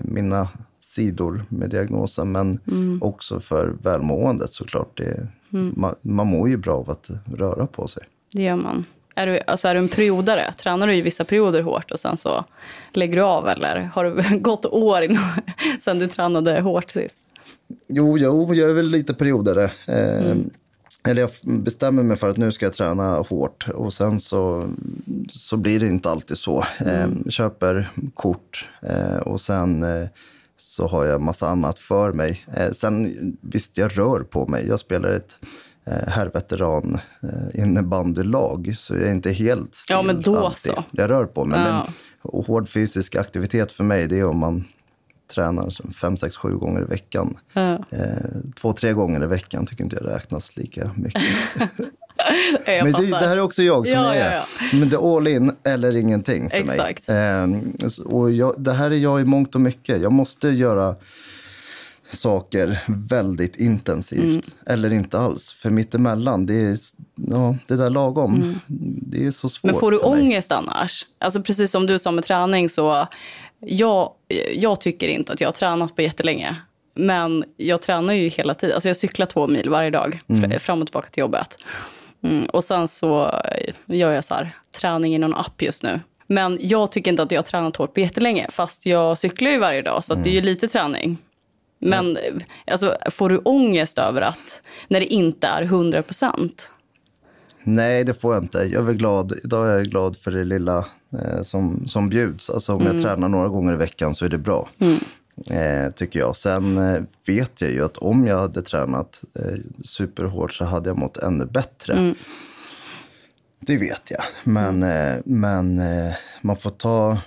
mina sidor med diagnosen, men mm. också för välmåendet såklart. Det, mm. man, man mår ju bra av att röra på sig.
Det gör man. Är du, alltså är du en periodare? Tränar du i vissa perioder hårt och sen så lägger du av? Eller har det (laughs) gått år innan, (laughs) sen du tränade hårt sist?
Jo, jo jag är väl lite periodare. Eh, mm. Eller jag bestämmer mig för att nu ska jag träna hårt och sen så, så blir det inte alltid så. Mm. Eh, köper kort eh, och sen eh, så har jag massa annat för mig. Eh, sen visst, jag rör på mig. Jag spelar ett eh, herrveteran eh, innebandylag, så jag är inte helt still.
Ja, men då alltid. så.
Jag rör på mig. Ja. Men hård fysisk aktivitet för mig, det är om man tränar fem, sex, sju gånger i veckan. Ja. Eh, två, tre gånger i veckan tycker inte jag räknas lika mycket. (laughs) Men det, det, här är också jag som ja, är. Ja, ja. Men det är all in eller ingenting för Exakt. mig. Eh, och jag, det här är jag i mångt och mycket. Jag måste göra saker väldigt intensivt. Mm. Eller inte alls. För mittemellan, det är ja, det där lagom. Mm. Det är så svårt
Men får du ångest annars? Alltså precis som du sa med träning så... Jag, jag tycker inte att jag har tränat på jättelänge. Men jag tränar ju hela tiden. Alltså jag cyklar två mil varje dag mm. fram och tillbaka till jobbet. Mm, och sen så gör jag så här, träning i någon app just nu. Men jag tycker inte att jag har tränat hårt på jättelänge. Fast jag cyklar ju varje dag, så mm. det är ju lite träning. Men ja. alltså, får du ångest över att, när det inte är 100 procent?
Nej, det får jag inte. Jag är glad. Idag är jag glad för det lilla eh, som, som bjuds. Alltså, om mm. jag tränar några gånger i veckan så är det bra. Mm. Eh, tycker jag. Sen eh, vet jag ju att om jag hade tränat eh, superhårt så hade jag mått ännu bättre. Mm. Det vet jag. Men, eh, men eh, man får ta...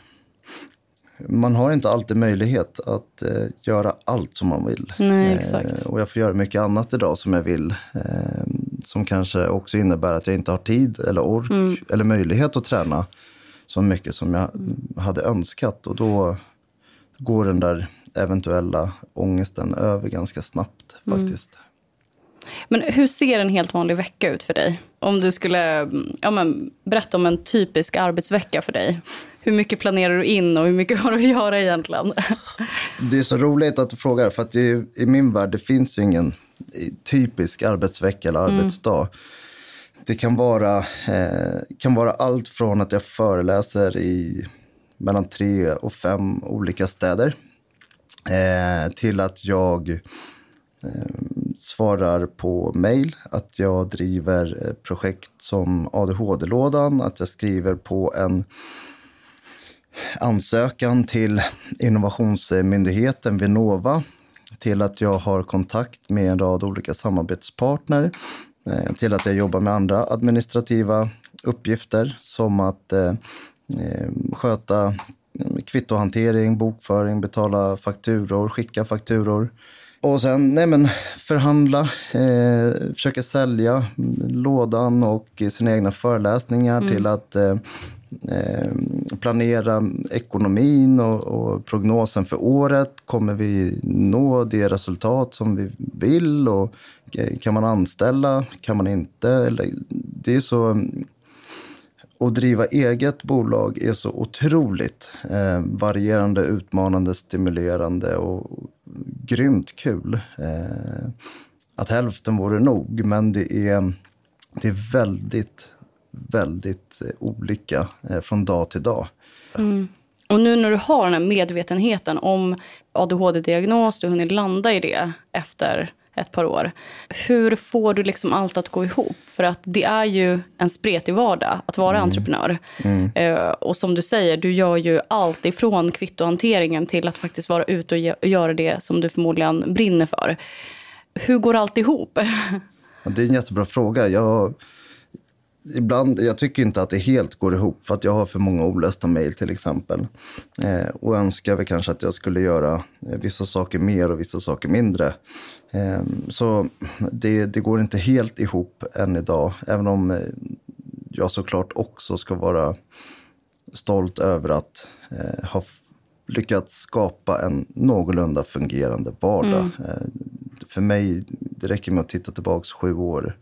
Man har inte alltid möjlighet att eh, göra allt som man vill.
Nej, exakt.
och jag får göra mycket annat idag som jag vill. som kanske också innebär att jag inte har tid eller ork mm. eller möjlighet att träna så mycket som jag hade önskat. Och då går den där eventuella ångesten över ganska snabbt faktiskt. Mm.
Men hur ser en helt vanlig vecka ut för dig? Om du skulle ja, men, berätta om en typisk arbetsvecka för dig. Hur mycket planerar du in och hur mycket har du att göra egentligen?
Det är så roligt att du frågar, för att det, i min värld det finns ju ingen typisk arbetsvecka eller mm. arbetsdag. Mm. Det kan vara, eh, kan vara allt från att jag föreläser i mellan tre och fem olika städer eh, till att jag eh, svarar på mejl, att jag driver eh, projekt som ADHD-lådan, att jag skriver på en ansökan till innovationsmyndigheten Vinnova, till att jag har kontakt med en rad olika samarbetspartner, eh, till att jag jobbar med andra administrativa uppgifter som att eh, eh sköta kvittohantering, bokföring, betala fakturor, skicka fakturor. Och sen nej men, förhandla, eh, försöka sälja lådan och sina egna föreläsningar mm. till att eh, eh, planera ekonomin och, och, prognosen för året. Kommer vi nå det resultat som vi vill? Och, eh, kan man anställa? Kan man inte? Eller, det är så att driva eget bolag är så otroligt eh, varierande, utmanande, stimulerande och grymt kul. Eh, att hälften vore nog, men det är, det är väldigt, väldigt eh, olika eh, från dag till dag.
Mm. Och nu när du har den här medvetenheten om ADHD-diagnos, du har hunnit landa i det efter ett par år. Hur får du liksom allt att gå ihop? För att det är ju en spretig vardag att vara mm. entreprenör. Mm. Uh, och som du säger, du gör ju allt ifrån kvittohanteringen till att faktiskt vara ute och göra det som du förmodligen brinner för. Hur går allt ihop? (laughs)
det är en jättebra fråga. Jag ibland, jag tycker inte att det helt går ihop för att jag har för många olästa mejl till exempel. Eh, och önskar väl kanske att jag skulle göra eh, vissa saker mer och vissa saker mindre. Eh, så det, det, går inte helt ihop än idag, även om eh, jag såklart också ska vara stolt över att eh, ha lyckats skapa en någorlunda fungerande vardag. Mm. Eh, för mig, det räcker med att titta tillbaka sju år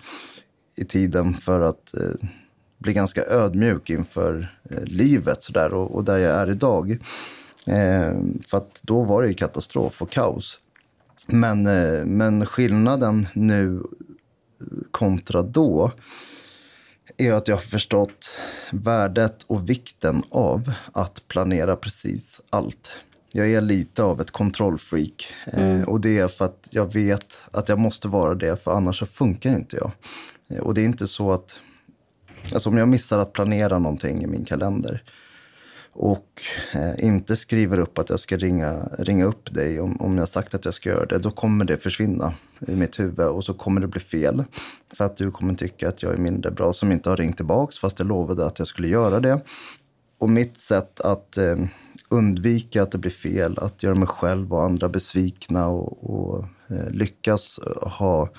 i tiden för att bli ganska ödmjuk inför livet sådär, och, och där jag är idag. Eh, för att då var det katastrof och kaos. Men, eh, men skillnaden nu kontra då är att jag har förstått värdet och vikten av att planera precis allt. Jag är lite av ett kontrollfreak. Eh, mm. och det är för att jag vet att jag måste vara det, för annars så funkar inte jag. Eh, och det är inte så att, alltså om jag missar att planera någonting i min kalender och eh, inte skriver upp att jag ska ringa, ringa upp dig om, om jag sagt att jag ska göra det, då kommer det försvinna i mitt huvud och så kommer det bli fel. För att du kommer tycka att jag är mindre bra som inte har ringt tillbaks fast jag lovade att jag skulle göra det. Och mitt sätt att eh, undvika att det blir fel, att göra mig själv och andra besvikna och, och eh, lyckas ha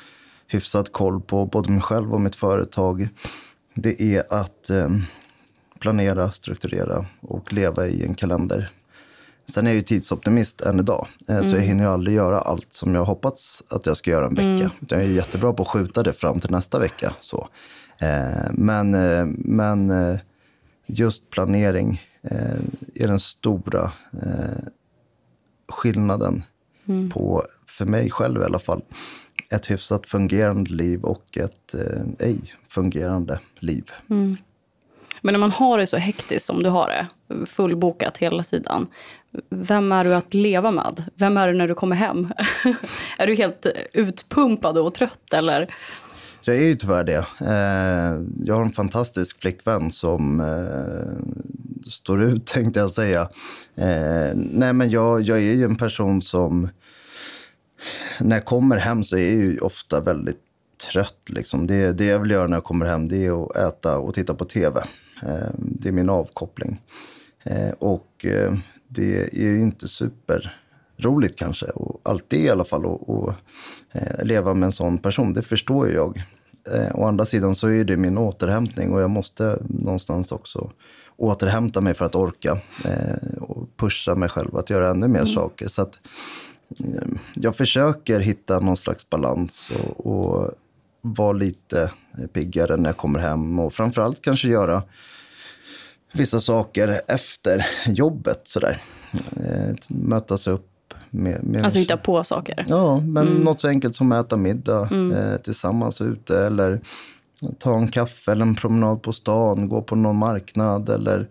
hyfsad koll på både mig själv och mitt företag, det är att eh, planera, strukturera och leva i en kalender. Sen är jag ju tidsoptimist än idag, mm. så jag hinner ju aldrig göra allt som jag hoppats att jag ska göra en vecka. Mm. Jag är jättebra på att skjuta det fram till nästa vecka. Så. Eh, men, eh, men just planering är den stora skillnaden mm. på, för mig själv i alla fall, ett hyfsat fungerande liv och ett ej fungerande liv. Mm.
Men när man har det så hektiskt som du har det, fullbokat hela tiden. Vem är du att leva med? Vem är du när du kommer hem? (laughs) är du helt utpumpad och trött eller?
Jag är ju tyvärr det. Eh, jag har en fantastisk flickvän som eh, står ut, (laughs) tänkte jag säga. Eh, nej, men jag, jag är ju en person som när jag kommer hem så är jag ju ofta väldigt trött. Liksom. Det, det jag vill göra när jag kommer hem det är att äta och titta på tv. Eh, det är min avkoppling. Eh, och eh, det är ju inte superroligt kanske, och alltid i alla fall, att leva med en sån person. Det förstår jag. Eh, å andra sidan så är det min återhämtning och jag måste någonstans också återhämta mig för att orka och pusha mig själv att göra ännu mer mm. saker. Så att, jag försöker hitta någon slags balans och, och vara lite piggare när jag kommer hem och framförallt kanske göra vissa saker efter jobbet. Sådär. Eh, mötas upp med, med
alltså hitta på saker?
Ja, men mm. något så enkelt som att äta middag mm. eh, tillsammans ute eller ta en kaffe eller en promenad på stan, gå på någon marknad eller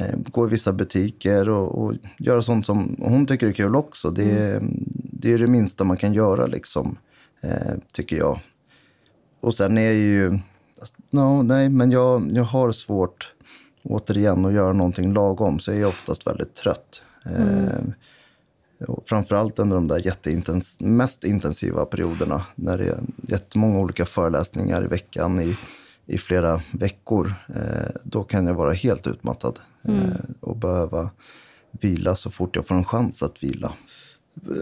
eh, gå i vissa butiker och, och, göra sånt som hon tycker är kul också. Det, är, mm. det är det minsta man kan göra, liksom, eh, tycker jag. Och sen är ju... No, nej, men jag, jag har svårt, återigen, att göra någonting lagom. Så jag är oftast väldigt trött. Mm. Eh, och framförallt under de där jätteintens mest intensiva perioderna när det är jättemånga olika föreläsningar i veckan i, i flera veckor. Eh, då kan jag vara helt utmattad mm. eh, och behöva vila så fort jag får en chans att vila.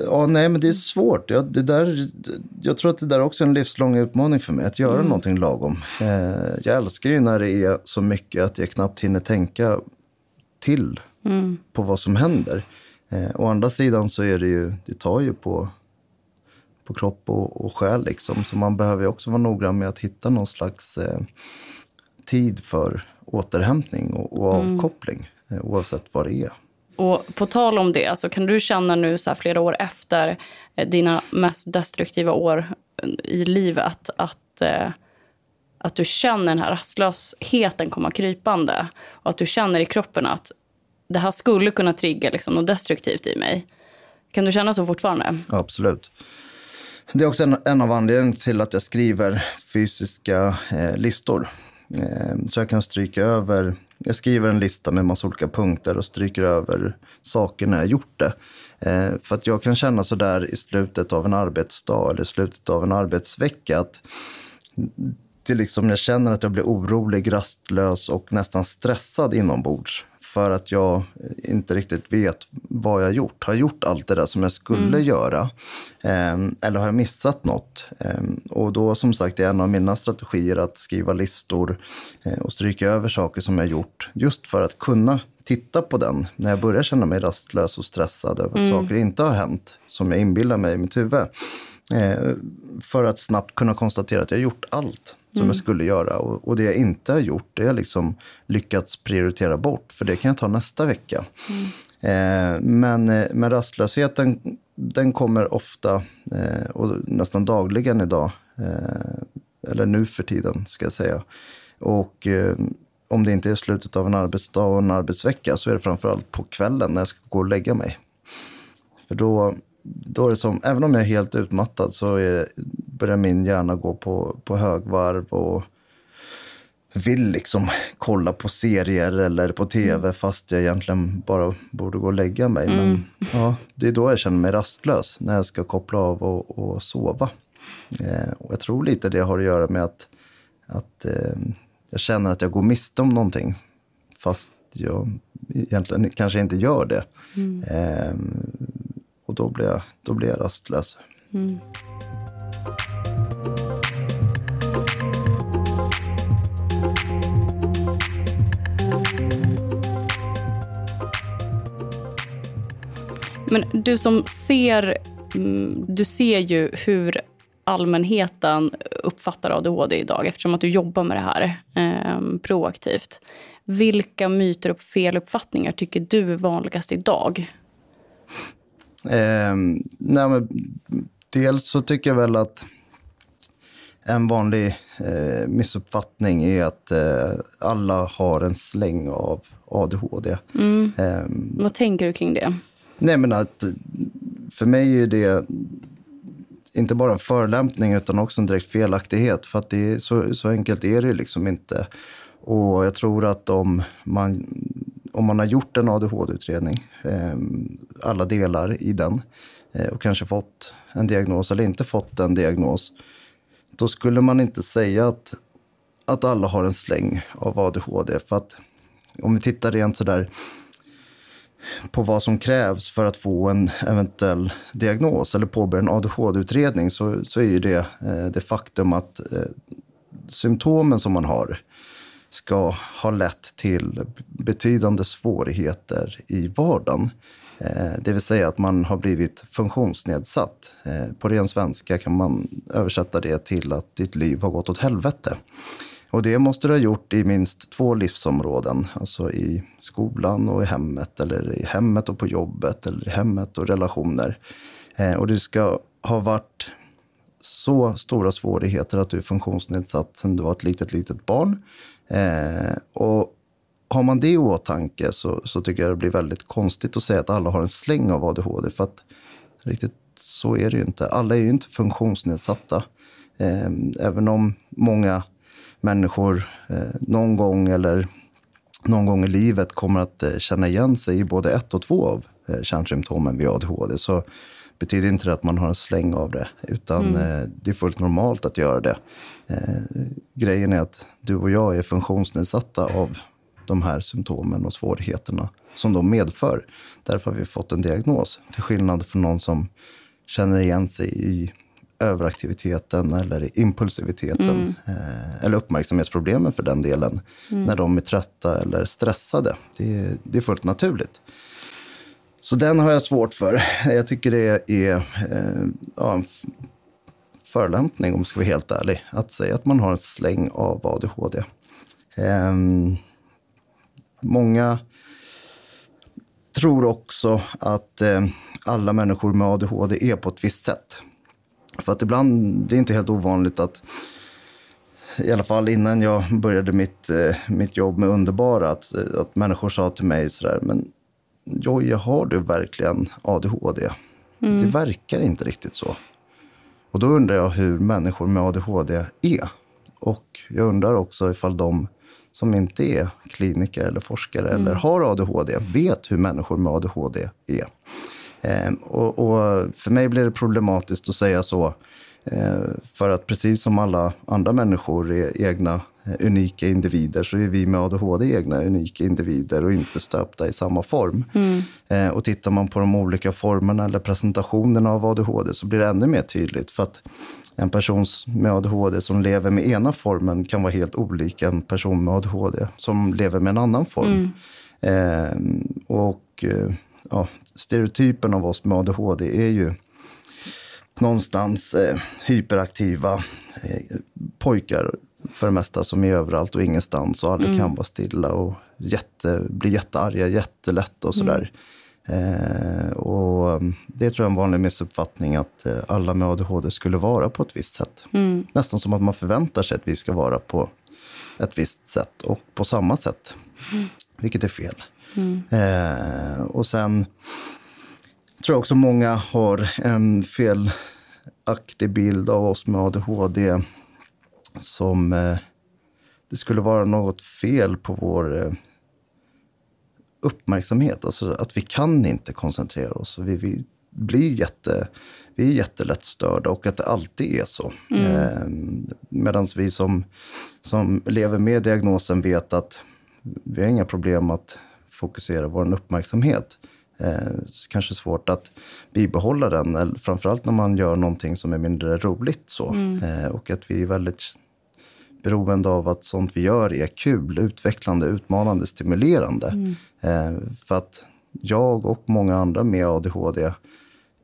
Ja, nej, men det är svårt. Jag, det där, jag tror att det där också är en livslång utmaning för mig, att göra mm. någonting lagom. Eh, jag älskar ju när det är så mycket att jag knappt hinner tänka till mm. på vad som händer. Eh, å andra sidan så är det ju, det tar ju på, på kropp och, och själ liksom. Så man behöver också vara noggrann med att hitta någon slags eh, tid för återhämtning och, och mm. avkoppling mm. oavsett vad det är.
Och på tal om det, alltså kan du känna nu så flera år efter eh, dina mest destruktiva år eh, i livet att, eh, att du känner den här rastlösheten komma krypande och att du känner i kroppen att det här skulle kunna trigga liksom något destruktivt i mig. Kan du känna så fortfarande?
Absolut. Det är också en, en av anledningarna till att jag skriver fysiska eh, listor. Eh, så jag kan stryka över, jag skriver en lista med massa olika punkter och stryker över saker när jag gjort det. Eh, för att jag kan känna så där i slutet av en arbetsdag eller i slutet av en arbetsvecka att det liksom, jag känner att jag blir orolig, rastlös och nästan stressad inombords för att jag inte riktigt vet vad jag har gjort. Har jag gjort allt det där som jag skulle mm. göra? Eh, eller har jag missat något? Eh, och då som sagt är en av mina strategier att skriva listor eh, och stryka över saker som jag gjort. Just för att kunna titta på den när jag börjar känna mig rastlös och stressad över att mm. saker inte har hänt som jag inbillar mig i mitt huvud. Eh, för att snabbt kunna konstatera att jag gjort allt som mm. jag skulle göra. Och, och, det jag inte har gjort, det har jag liksom lyckats prioritera bort. För det kan jag ta nästa vecka. Mm. Eh, men, eh, men rastlösheten, den kommer ofta eh, och nästan dagligen idag. Eh, eller nu för tiden, ska jag säga. Och eh, om det inte är slutet av en arbetsdag och en arbetsvecka så är det framförallt på kvällen när jag ska gå och lägga mig. För då, då är det som, även om jag är helt utmattad så är, börjar min hjärna gå på, på högvarv och vill liksom kolla på serier eller på tv mm. fast jag egentligen bara borde gå och lägga mig. Mm. Men ja, det är då jag känner mig rastlös, när jag ska koppla av och, och sova. Eh, och jag tror lite det har att göra med att, att eh, jag känner att jag går miste om någonting fast jag egentligen kanske inte gör det. Mm. Eh, och då blir jag, då blir jag rastlös. Mm.
Men du som ser, mm, du ser ju hur allmänheten uppfattar ADHD idag eftersom att du jobbar med det här eh, proaktivt. Vilka myter och feluppfattningar tycker du är vanligast idag?
Eh, nej, men dels så tycker jag väl att en vanlig eh, missuppfattning är att eh, alla har en släng av ADHD. Mm.
Ehm, Vad tänker du kring det?
Nej, men att eh, för mig är det inte bara en förolämpning utan också en direkt felaktighet. För att det är, så, så enkelt är det liksom inte. Och jag tror att om man, om man har gjort en ADHD-utredning, eh, alla delar i den, eh, och kanske fått en diagnos eller inte fått en diagnos, då skulle man inte säga att, att alla har en släng av ADHD. För att om vi tittar rent sådär på vad som krävs för att få en eventuell diagnos eller påbörja en ADHD-utredning så, så är ju det eh, det faktum att eh, symptomen som man har ska ha lett till betydande svårigheter i vardagen. Eh, det vill säga att man har blivit funktionsnedsatt. Eh, på ren svenska kan man översätta det till att ditt liv har gått åt helvete. Och det måste du ha gjort i minst två livsområden. Alltså i skolan och i hemmet, eller i hemmet och på jobbet, eller i hemmet och relationer. Eh, och det ska ha varit så stora svårigheter att du är funktionsnedsatt sedan du var ett litet, litet barn. Eh, och har man det i åtanke så, så tycker jag det blir väldigt konstigt att säga att alla har en släng av ADHD. För att riktigt så är det ju inte. Alla är ju inte funktionsnedsatta. Eh, även om många människor eh, någon gång eller någon gång i livet kommer att eh, känna igen sig i både ett och två av eh, kärnsymptomen vid ADHD så betyder inte det att man har en släng av det, utan mm. det är fullt normalt att göra det. Grejen är att du och jag är funktionsnedsatta av de här symptomen och svårigheterna som de medför. Därför har vi fått en diagnos, till skillnad från någon som känner igen sig i överaktiviteten eller impulsiviteten mm. eh, eller uppmärksamhetsproblemen för den delen mm. när de är trötta eller stressade. Det, det är fullt naturligt. Så den har jag svårt för. Jag tycker det är eh, ja, en förolämpning, om jag ska vara helt ärlig, att säga att man har en släng av ADHD. Eh, många tror också att eh, alla människor med ADHD är på ett visst sätt. För att ibland, det är inte helt ovanligt att i alla fall innan jag började mitt, eh, mitt jobb med Underbara, att, att människor sa till mig sådär, men Jojje, har du verkligen ADHD? Mm. Det verkar inte riktigt så. Och då undrar jag hur människor med ADHD är. Och jag undrar också ifall de som inte är kliniker eller forskare mm. eller har ADHD vet hur människor med ADHD är. Eh, och, och, för mig blir det problematiskt att säga så. Eh, för att precis som alla andra människor är egna Eh, unika individer så är vi med ADHD egna unika individer och inte stöpta i samma form. Mm. Eh, och tittar man på de olika formerna eller presentationerna av ADHD så blir det ännu mer tydligt. För att en person med ADHD som lever med ena formen kan vara helt olik en person med ADHD som lever med en annan form. Mm. Eh, och eh, ja, stereotypen av oss med ADHD är ju någonstans eh, hyperaktiva eh, pojkar för det mesta som är överallt och ingenstans och aldrig mm. kan vara stilla och jätte, blir jättearga jättelätt och sådär. Mm. Eh, och um, det tror jag är en vanlig missuppfattning att eh, alla med ADHD skulle vara på ett visst sätt. Mm. Nästan som att man förväntar sig att vi ska vara på ett visst sätt och på samma sätt. Mm. Vilket är fel. Mm. Eh, och sen tror jag också många har en felaktig bild av oss med ADHD som eh, det skulle vara något fel på vår eh, uppmärksamhet. Alltså att vi kan inte koncentrera oss. Vi, vi, blir jätte, vi är jättelätt störda och att det alltid är så. Mm. Eh, Medan vi som, som lever med diagnosen vet att vi har inga problem att fokusera vår uppmärksamhet. Eh, kanske svårt att bibehålla den, eller framförallt när man gör någonting som är mindre roligt. så. Mm. Eh, och att vi är väldigt beroende av att sånt vi gör är kul, utvecklande, utmanande, stimulerande. Mm. Eh, för att jag och många andra med ADHD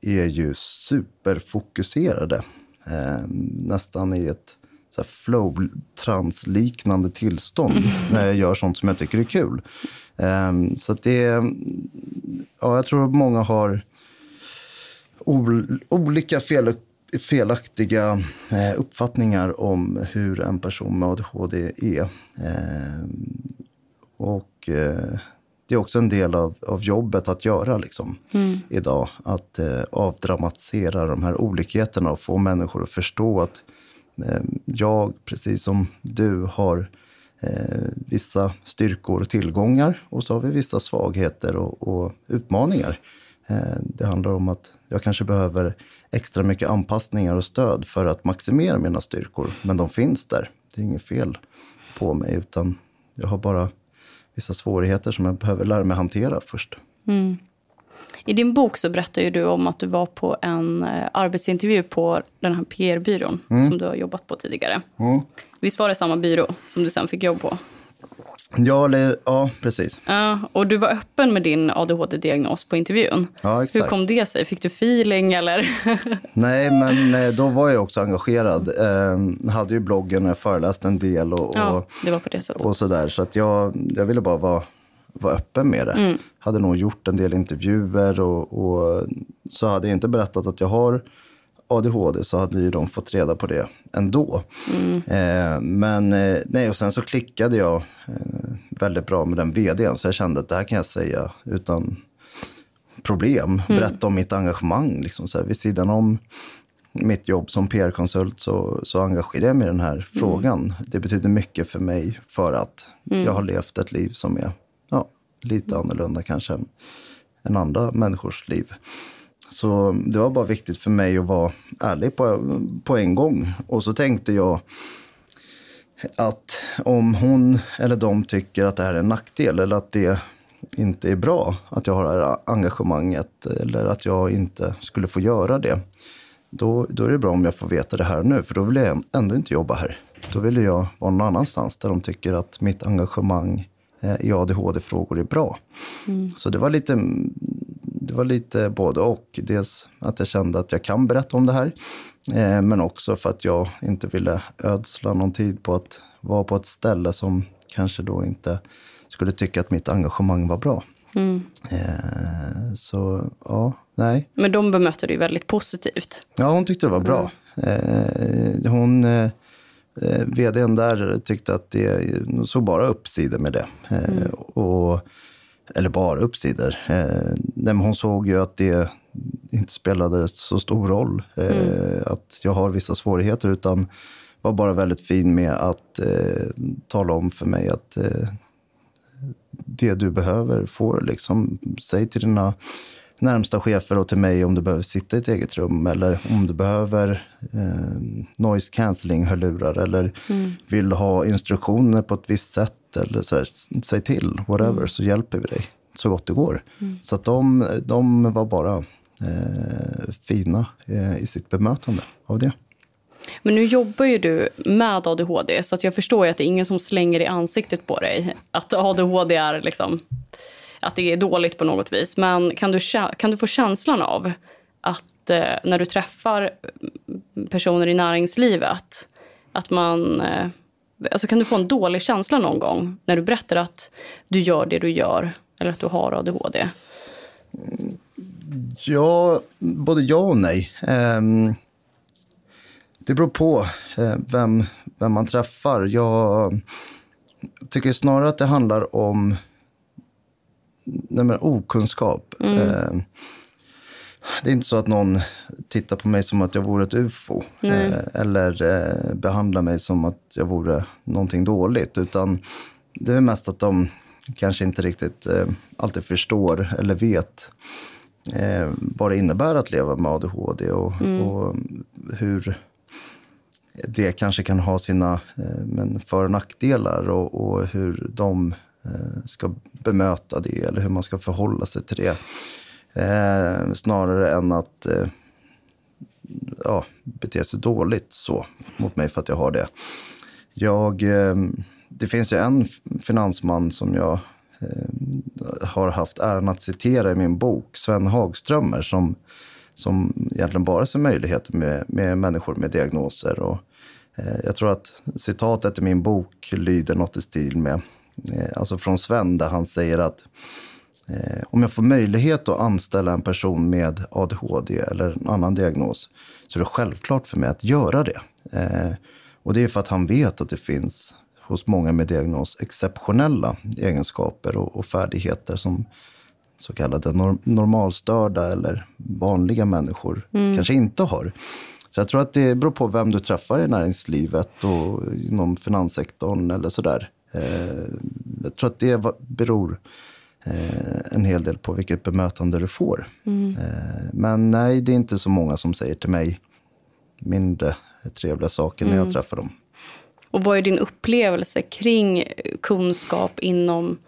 är ju superfokuserade. Eh, nästan i ett flow-trans-liknande tillstånd mm. när jag gör sånt som jag tycker är kul. Eh, så det, ja, jag tror att många har ol olika fel felaktiga eh, uppfattningar om hur en person med ADHD är. Eh, och eh, det är också en del av, av jobbet att göra liksom, mm. idag. Att avdramatisera de här olikheterna och få människor att förstå att Eh, jag, precis som du, har eh, vissa styrkor och tillgångar och så har vi vissa svagheter och, och utmaningar. Eh, det handlar om att jag kanske behöver extra mycket anpassningar och stöd för att maximera mina styrkor. Men de finns där. Det är inget fel på mig, utan jag har bara vissa svårigheter som jag behöver lära mig hantera först. Mm.
I din bok så berättar ju du om att du var på en eh, arbetsintervju på den här PR-byrån
Mm.
som du har jobbat på tidigare. Visst var det samma byrå som du sen fick jobb på?
Ja, eller, ja precis.
Ja, och du var öppen med din ADHD-diagnos på intervjun.
Ja,
Hur
exakt.
kom det sig? Fick du feeling eller? (laughs)
Nej, men då var jag också engagerad. Eh, hade ju bloggen och jag föreläste en del och,
ja, det var på det sättet.
och sådär. Så att jag, jag ville bara vara, vara öppen med det.
Mm.
Hade nog gjort en del intervjuer och, och så hade jag inte berättat att jag har ADHD så hade ju de fått reda på det ändå.
Mm.
Eh, men eh, nej, och sen så klickade jag eh, väldigt bra med den vdn så jag kände att det här kan jag säga utan problem. Berätta om mitt engagemang. Liksom, så här, vid sidan om mitt jobb som PR-konsult så, så engagerar jag mig i den här frågan. Det betyder mycket för mig för att jag har levt ett liv som är ja, lite annorlunda kanske än, än andra människors liv. Så det var bara viktigt för mig att vara ärlig på, på en gång. Och så tänkte jag att om hon eller de tycker att det här är en nackdel eller att det inte är bra att jag har det här engagemanget eller att jag inte skulle få göra det. Då, då är det bra om jag får veta det här nu, för då vill jag ändå inte jobba här. Då vill jag vara någon annanstans där de tycker att mitt engagemang i ADHD-frågor är bra. Så det var lite det var lite både och. Dels att jag kände att jag kan berätta om det här. Eh, men också för att jag inte ville ödsla någon tid på att vara på ett ställe som kanske då inte skulle tycka att mitt engagemang var bra. Eh, så ja, nej.
Men de bemötte dig väldigt positivt.
Ja, hon tyckte det var bra. Eh, hon, eh, vdn där tyckte att det såg bara uppsidor med det. Eh, och, eller bara uppsidor. Eh, hon såg ju att det inte spelade så stor roll eh, att jag har vissa svårigheter utan var bara väldigt fin med att eh, tala om för mig att eh, det du behöver får liksom, säg till dina närmsta chefer och till mig om du behöver sitta i ett eget rum eller om du behöver eh, noise cancelling hörlurar eller vill ha instruktioner på ett visst sätt eller så här, säg till, whatever, så hjälper vi dig så gott det går. Så att de, de var bara eh, fina eh, i sitt bemötande av det.
Men nu jobbar ju du med ADHD, så att jag förstår att det är ingen som slänger i ansiktet på dig att ADHD är liksom, att det är dåligt på något vis. Men kan du, kan du få känslan av att eh, när du träffar personer i näringslivet, att man... Eh, alltså kan du få en dålig känsla någon gång när du berättar att du gör det du gör eller att du har ADHD?
Ja, både ja och nej. Um, det beror på eh, vem, vem man träffar. Jag tycker snarare att det handlar om nej men, okunskap. Ehm, det är inte så att någon tittar på mig som att jag vore ett ufo. Eh, eller eh, behandlar mig som att jag vore någonting dåligt. Utan det är mest att de kanske inte riktigt eh, alltid förstår eller vet eh, vad det innebär att leva med ADHD och, och hur det kanske kan ha sina eh, men för och nackdelar och, och hur de eh, Eh, ska bemöta det eller hur man ska förhålla sig till det. Eh, snarare än att eh, ja, bete sig dåligt så mot mig för att jag har det. Jag, eh, det finns ju en finansman som jag eh, har haft äran att citera i min bok, Sven Hagströmer, som, som egentligen bara ser möjligheter med, med människor med diagnoser. Och, eh, jag tror att citatet i min bok lyder något i stil med, alltså från Sven, där han säger att Eh, om jag får möjlighet att anställa en person med ADHD eller en annan diagnos så är det självklart för mig att göra det. Eh, och det är för att han vet att det finns hos många med diagnos exceptionella egenskaper och, färdigheter som så kallade nor- normalstörda eller vanliga människor kanske inte har. Så jag tror att det beror på vem du träffar i näringslivet och inom finanssektorn eller sådär. Eh, jag tror att det beror eh, en hel del på vilket bemötande du får. Eh, men nej, det är inte så många som säger till mig mindre trevliga saker när jag träffar dem.
Och vad är din upplevelse kring kunskap inom,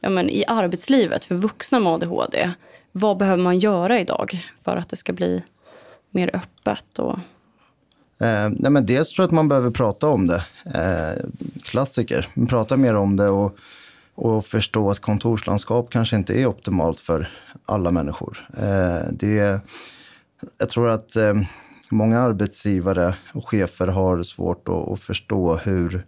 ja men, i arbetslivet för vuxna med ADHD? vad behöver man göra idag för att det ska bli mer öppet? Och...
Eh, nej men dels tror jag att man behöver prata om det. Eh, klassiker. Prata mer om det och, och förstå att kontorslandskap kanske inte är optimalt för alla människor. Eh, det, jag tror att eh, många arbetsgivare och chefer har svårt att, att förstå hur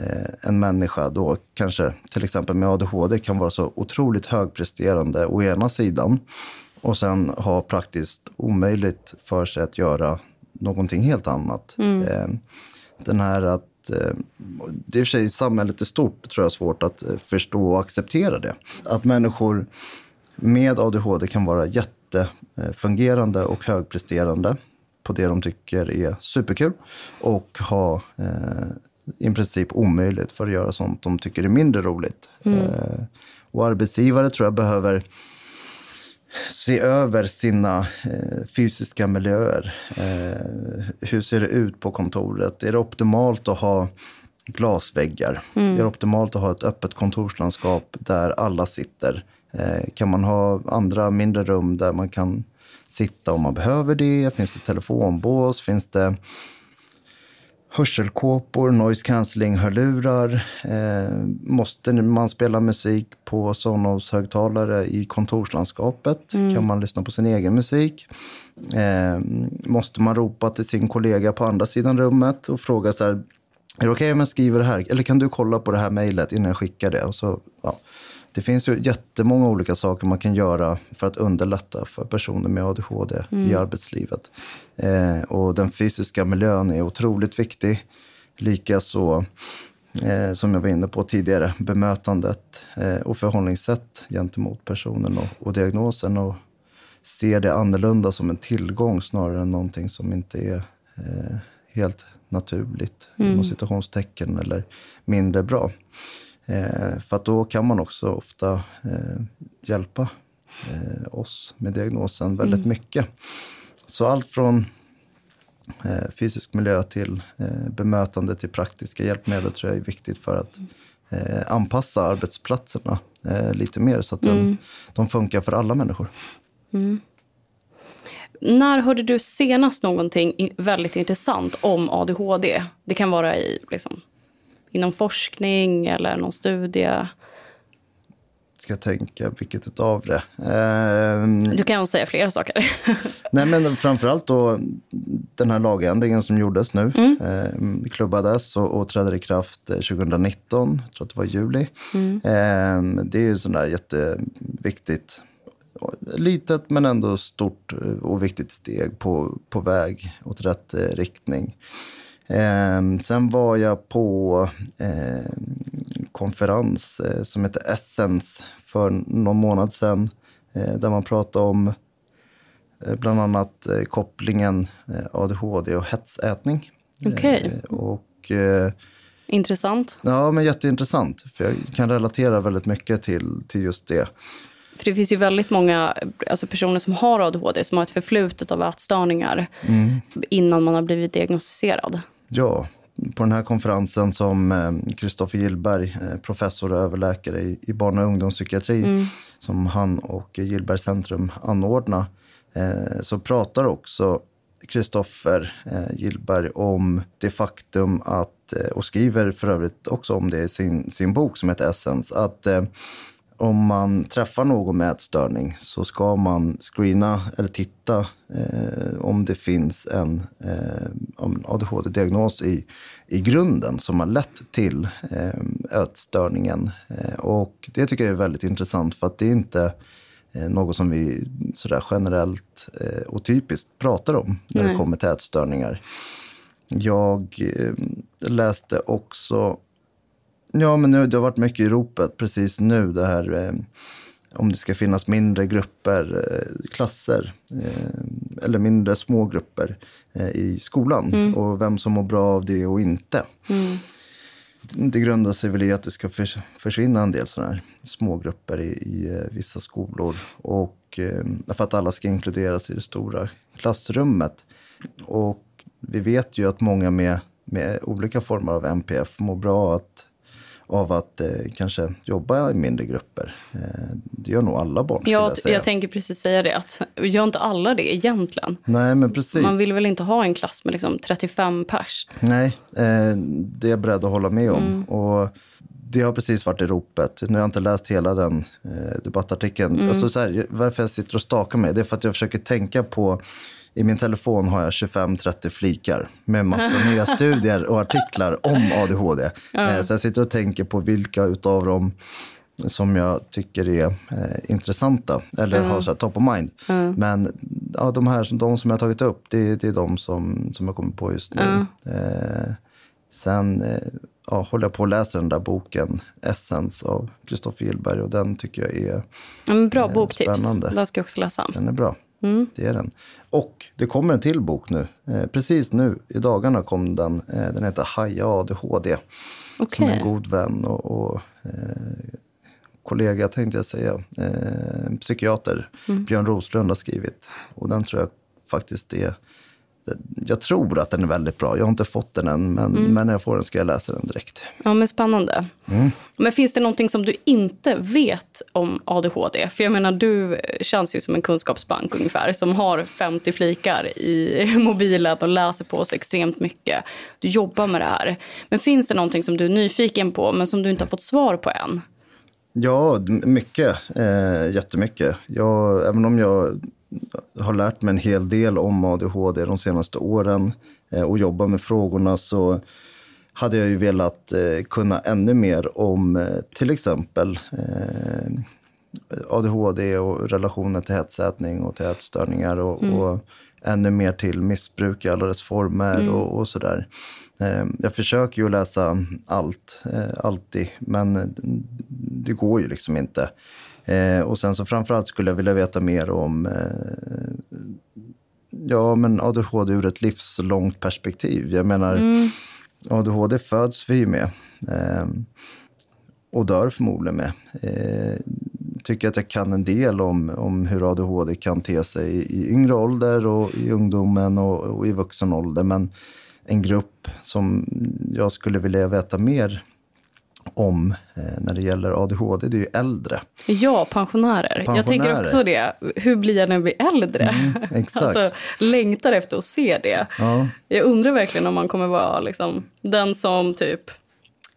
eh, en människa då kanske till exempel med ADHD kan vara så otroligt högpresterande å ena sidan och sen ha praktiskt omöjligt för sig att göra någonting helt annat. Mm. Eh, den här att eh, det är i och för sig samhället är stort tror jag är svårt att förstå och acceptera det. Att människor med ADHD kan vara jättefungerande och högpresterande på det de tycker är superkul och ha eh, i princip omöjligt för att göra sånt de tycker är mindre roligt. Mm. Eh, och arbetsgivare tror jag behöver se över sina eh, fysiska miljöer. Eh, hur ser det ut på kontoret? Är det optimalt att ha glasväggar? Mm. Är det optimalt att ha ett öppet kontorslandskap där alla sitter? Eh, kan man ha andra mindre rum där man kan sitta om man behöver det? Finns det telefonbås? Finns det hörselkåpor, noise cancelling-hörlurar. Eh, måste man spela musik på Sonos-högtalare i kontorslandskapet? Mm. Kan man lyssna på sin egen musik? Eh, måste man ropa till sin kollega på andra sidan rummet och fråga så här, är det okej okay om jag skriver det här? Eller kan du kolla på det här mejlet innan jag skickar det? Och så, ja. Det finns ju jättemånga olika saker man kan göra för att underlätta för personer med ADHD mm. i arbetslivet. Eh, och den fysiska miljön är otroligt viktig. Likaså, eh, som jag var inne på tidigare, bemötandet eh, och förhållningssätt gentemot personen och, och diagnosen. Och se det annorlunda som en tillgång snarare än någonting som inte är eh, helt naturligt, mm. inom citationstecken, eller mindre bra. Eh, för att då kan man också ofta eh, hjälpa eh, oss med diagnosen väldigt mm. mycket. Så allt från fysisk miljö till bemötande till praktiska hjälpmedel tror jag är viktigt för att anpassa arbetsplatserna lite mer så att mm. de, de funkar för alla människor. Mm.
När hörde du senast någonting väldigt intressant om ADHD? Det kan vara i liksom, inom forskning eller någon studie?
Ska jag tänka vilket av det? Eh,
du kan säga flera saker. (laughs)
nej, men framförallt då den här lagändringen som gjordes nu. Mm. Eh, klubbades och, och trädde i kraft 2019, eh, jag tror att det var juli. Mm. Eh, det är ju sådär jätteviktigt litet men ändå stort och viktigt steg på, på väg åt rätt eh, riktning. Eh, sen var jag på eh, konferens eh, som heter Essence för någon månad sedan. Eh, där man pratade om eh, bland annat eh, kopplingen ADHD och hetsätning.
Okej. Okay. Intressant.
Ja, men jätteintressant. För jag kan relatera väldigt mycket till, till just det.
För det finns ju väldigt många alltså personer som har ADHD som har ett förflutet av ätstörningar mm. innan man har blivit diagnostiserad.
Ja, på den här konferensen som Kristoffer eh, Gillberg, eh, professor och överläkare i, barn och ungdomspsykiatri, mm. som han och Gillberg Centrum anordnar, eh, så pratar också Kristoffer Gillberg om det faktum att, och skriver för övrigt också om det i sin, sin bok som heter Essence, att om man träffar någon med ätstörning så ska man screena eller titta eh, om det finns en eh, ADHD-diagnos i, i grunden som har lett till eh, ätstörningen. Eh, och det tycker jag är väldigt intressant för att det är inte eh, något som vi sådär generellt eh, och typiskt pratar om när Nej. det kommer till ätstörningar. Jag eh, läste också Ja, men nu, det har varit mycket i ropet precis nu. Det här eh, om det ska finnas mindre grupper, eh, klasser eh, eller mindre små grupper eh, i skolan. Mm. Och vem som mår bra av det och inte. Mm. Det grundar sig väl i att det ska försvinna en del sådana här smågrupper i, i eh, vissa skolor. Och eh, för att alla ska inkluderas i det stora klassrummet. Och vi vet ju att många med, med olika former av NPF mår bra att av att eh, kanske jobba i mindre grupper. Eh, det gör nog alla barn,
Jag,
jag
jag tänker precis säga det. Att, gör inte alla det egentligen?
Nej, men precis.
Man vill väl inte ha en klass med liksom 35 pers?
Nej, eh, det är jag beredd att hålla med om. Och det har precis varit i ropet. Nu har jag inte läst hela den eh, debattartikeln. Alltså, så här, varför jag sitter och stakar mig, det är för att jag försöker tänka på i min telefon har jag 25-30 flikar med massa (laughs) nya studier och artiklar om ADHD. Eh, så jag sitter och tänker på vilka utav dem som jag tycker är eh, intressanta eller har så här top of mind. Men ja, de här de som jag har tagit upp, det, det är de som, som jag kommer på just nu. Eh, sen eh, ja, håller jag på att läsa den där boken Essence av Kristoffer Gillberg och den tycker jag är,
En bra
Eh,
boktips.
spännande.
Den ska jag också läsa.
den är bra. Det är den. Och det kommer en till bok nu. Eh, precis nu i dagarna kom den. Eh, den heter Haja ADHD. Som
Okej.
en god vän och, och eh, kollega tänkte jag säga. Eh, psykiater, Björn Roslund har skrivit. Och den tror jag faktiskt är jag tror att den är väldigt bra. Jag har inte fått den än, men, men när jag får den ska jag läsa den direkt.
Ja, men spännande.
Mm.
Men finns det någonting som du inte vet om ADHD? För jag menar, du känns ju som en kunskapsbank ungefär, som har 50 flikar i (laughs) mobilen och läser på så extremt mycket. Du jobbar med det här. Men finns det någonting som du är nyfiken på, men som du inte har fått svar på än?
Ja, mycket. Eh, jättemycket. Jag, även om jag har lärt mig en hel del om ADHD de senaste åren eh, och jobbar med frågorna så hade jag ju velat eh, kunna ännu mer om eh, till exempel ADHD och relationen till hetsätning och till ätstörningar och, och ännu mer till missbruk i alla dess former och, och sådär. Jag försöker ju läsa allt, alltid, men det går ju liksom inte. Eh, Och sen så framförallt skulle jag vilja veta mer om eh, ja, men ADHD ur ett livslångt perspektiv. Jag menar, ADHD föds vi ju med. Eh, och dör förmodligen med. Eh, tycker att jag kan en del om, om hur ADHD kan te sig i, i yngre ålder och i ungdomen och, och i vuxen ålder. Men en grupp som jag skulle vilja veta mer om eh, när det gäller ADHD, det är ju äldre.
Ja, pensionärer. Jag tänker
Pensionärer.
också det. Hur blir jag när jag blir äldre? (laughs)
exakt.
Alltså, längtar efter att se det.
Ja.
Jag undrar verkligen om man kommer vara liksom, den som typ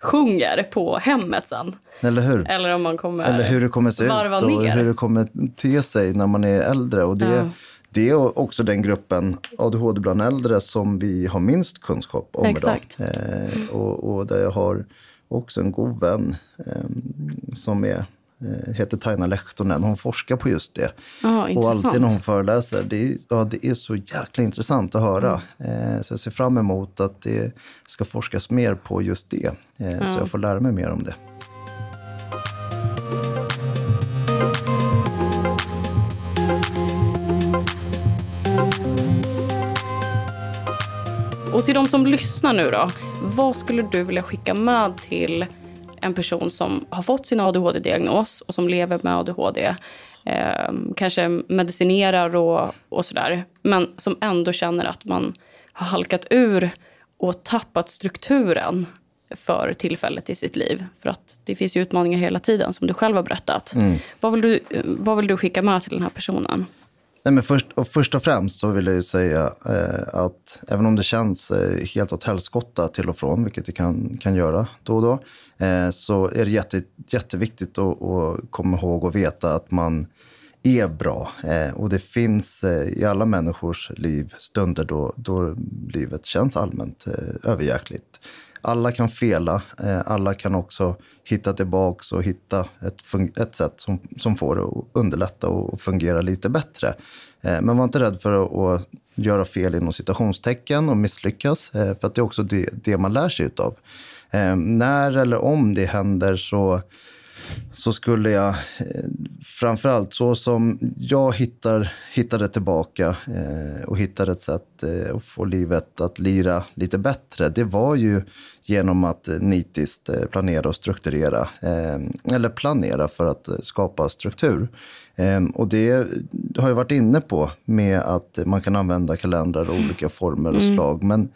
sjunger på hemmet sen.
Eller hur?
Eller om man kommer
Eller hur det kommer se ut och
ner.
hur det kommer te sig när man är äldre. Och det,
Ja.
det är också den gruppen ADHD bland äldre som vi har minst kunskap om
Exakt.
idag. Eh, och, och där jag har också en god vän eh, som är, eh, heter Taina Lehtonen. Hon forskar på just det.
Ja,
och
intressant.
alltid när hon föreläser, det är, ja, det är så jäkla intressant att höra.
Mm.
Eh, så jag ser fram emot att det ska forskas mer på just det. Eh, Så jag får lära mig mer om det.
Och till de som lyssnar nu då, vad skulle du vilja skicka med till en person som har fått sin ADHD-diagnos och som lever med ADHD? Eh, kanske medicinerar och, och sådär, men som ändå känner att man har halkat ur och tappat strukturen för tillfället i sitt liv. För att det finns ju utmaningar hela tiden, som du själv har berättat. Vad, vill du, vad vill du skicka med till den här personen?
Nej, men först, och först och främst så vill jag ju säga eh, att även om det känns eh, helt åt helskotta till och från, vilket det kan, kan göra då och då, eh, så är det jätte, jätteviktigt att, att komma ihåg och veta att man är bra. Eh, och det finns eh, i alla människors liv stunder då, då livet känns allmänt eh, överjäkligt. Alla kan fela, eh, alla kan också hitta tillbaks och hitta ett, ett sätt som, som får det att underlätta och fungera lite bättre. Eh, men var inte rädd för att, att göra fel inom citationstecken och misslyckas, eh, för att det är också det, det man lär sig utav. När eller om det händer så så skulle jag framförallt så som jag hittar, hittade tillbaka eh, och hittade ett sätt eh, att få livet att lira lite bättre. Det var ju genom att eh, nitiskt eh, planera och strukturera. Eh, eller planera för att eh, skapa struktur. Eh, och det har jag varit inne på med att man kan använda kalendrar och olika former och slag. Men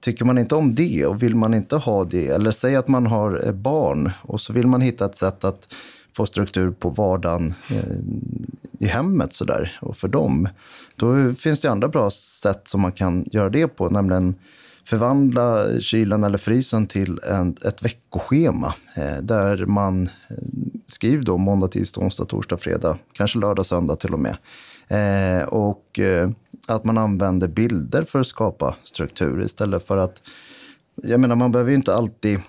tycker man inte om det och vill man inte ha det, eller säg att man har barn och så vill man hitta ett sätt att få struktur på vardagen i hemmet sådär och för dem. Då finns det andra bra sätt som man kan göra det på, nämligen förvandla kylen eller frysen till en, ett veckoschema eh, där man eh, skriver då måndag, tisdag, onsdag, torsdag, fredag, kanske lördag, söndag till och med. Eh, och att man använder bilder för att skapa struktur istället för att, jag menar man behöver ju inte alltid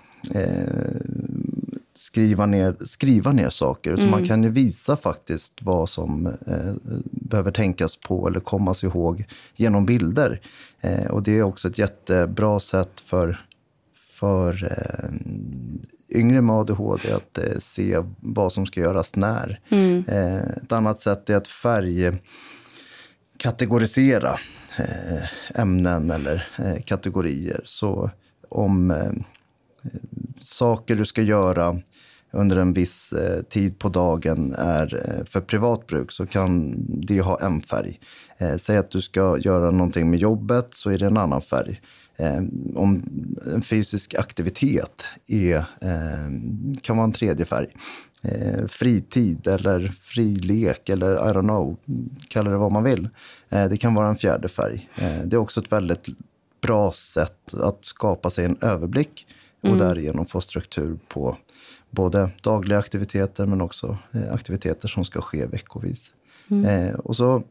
skriva ner, skriva ner saker. Utan mm. Man kan ju visa faktiskt vad som eh, behöver tänkas på eller kommas ihåg genom bilder. Eh, och det är också ett jättebra sätt för, för eh, yngre med ADHD att eh, se vad som ska göras när. Mm. Eh, ett annat sätt är att färgkategorisera eh, ämnen eller kategorier. Så om saker du ska göra under en viss eh, tid på dagen är eh, för privat bruk så kan det ha en färg. Eh, säg att du ska göra någonting med jobbet så är det en annan färg. Eh, om en fysisk aktivitet är, eh, kan vara en tredje färg. Eh, fritid eller frilek eller I don't know, kalla det vad man vill. det kan vara en fjärde färg. det är också ett väldigt bra sätt att skapa sig en överblick och mm. därigenom få struktur på både dagliga aktiviteter men också eh, aktiviteter som ska ske veckovis. Mm. Eh, och så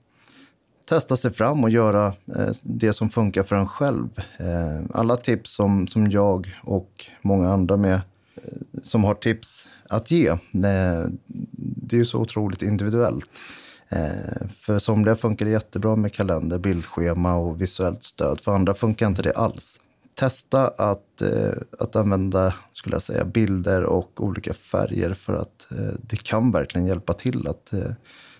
testa sig fram och göra eh, det som funkar för en själv. Eh, alla tips som, som jag och många andra med eh, som har tips att ge, eh, det är ju så otroligt individuellt. För somliga funkar det jättebra med kalender, bildschema och visuellt stöd. För andra funkar inte det alls testa att, eh, att använda skulle jag säga, bilder och olika färger för att eh, det kan verkligen hjälpa till att eh,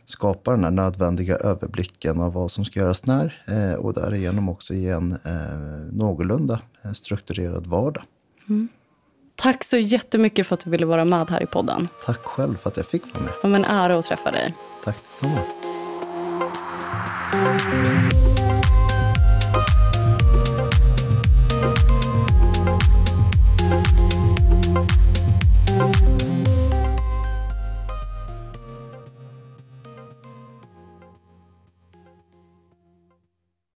skapa den här nödvändiga överblicken av vad som ska göras när och därigenom också ge en någorlunda strukturerad vardag. Mm.
Tack så jättemycket för att du ville vara med här i podden.
Tack själv för att jag fick vara med.
Det var en ära att träffa dig.
Tack detsamma.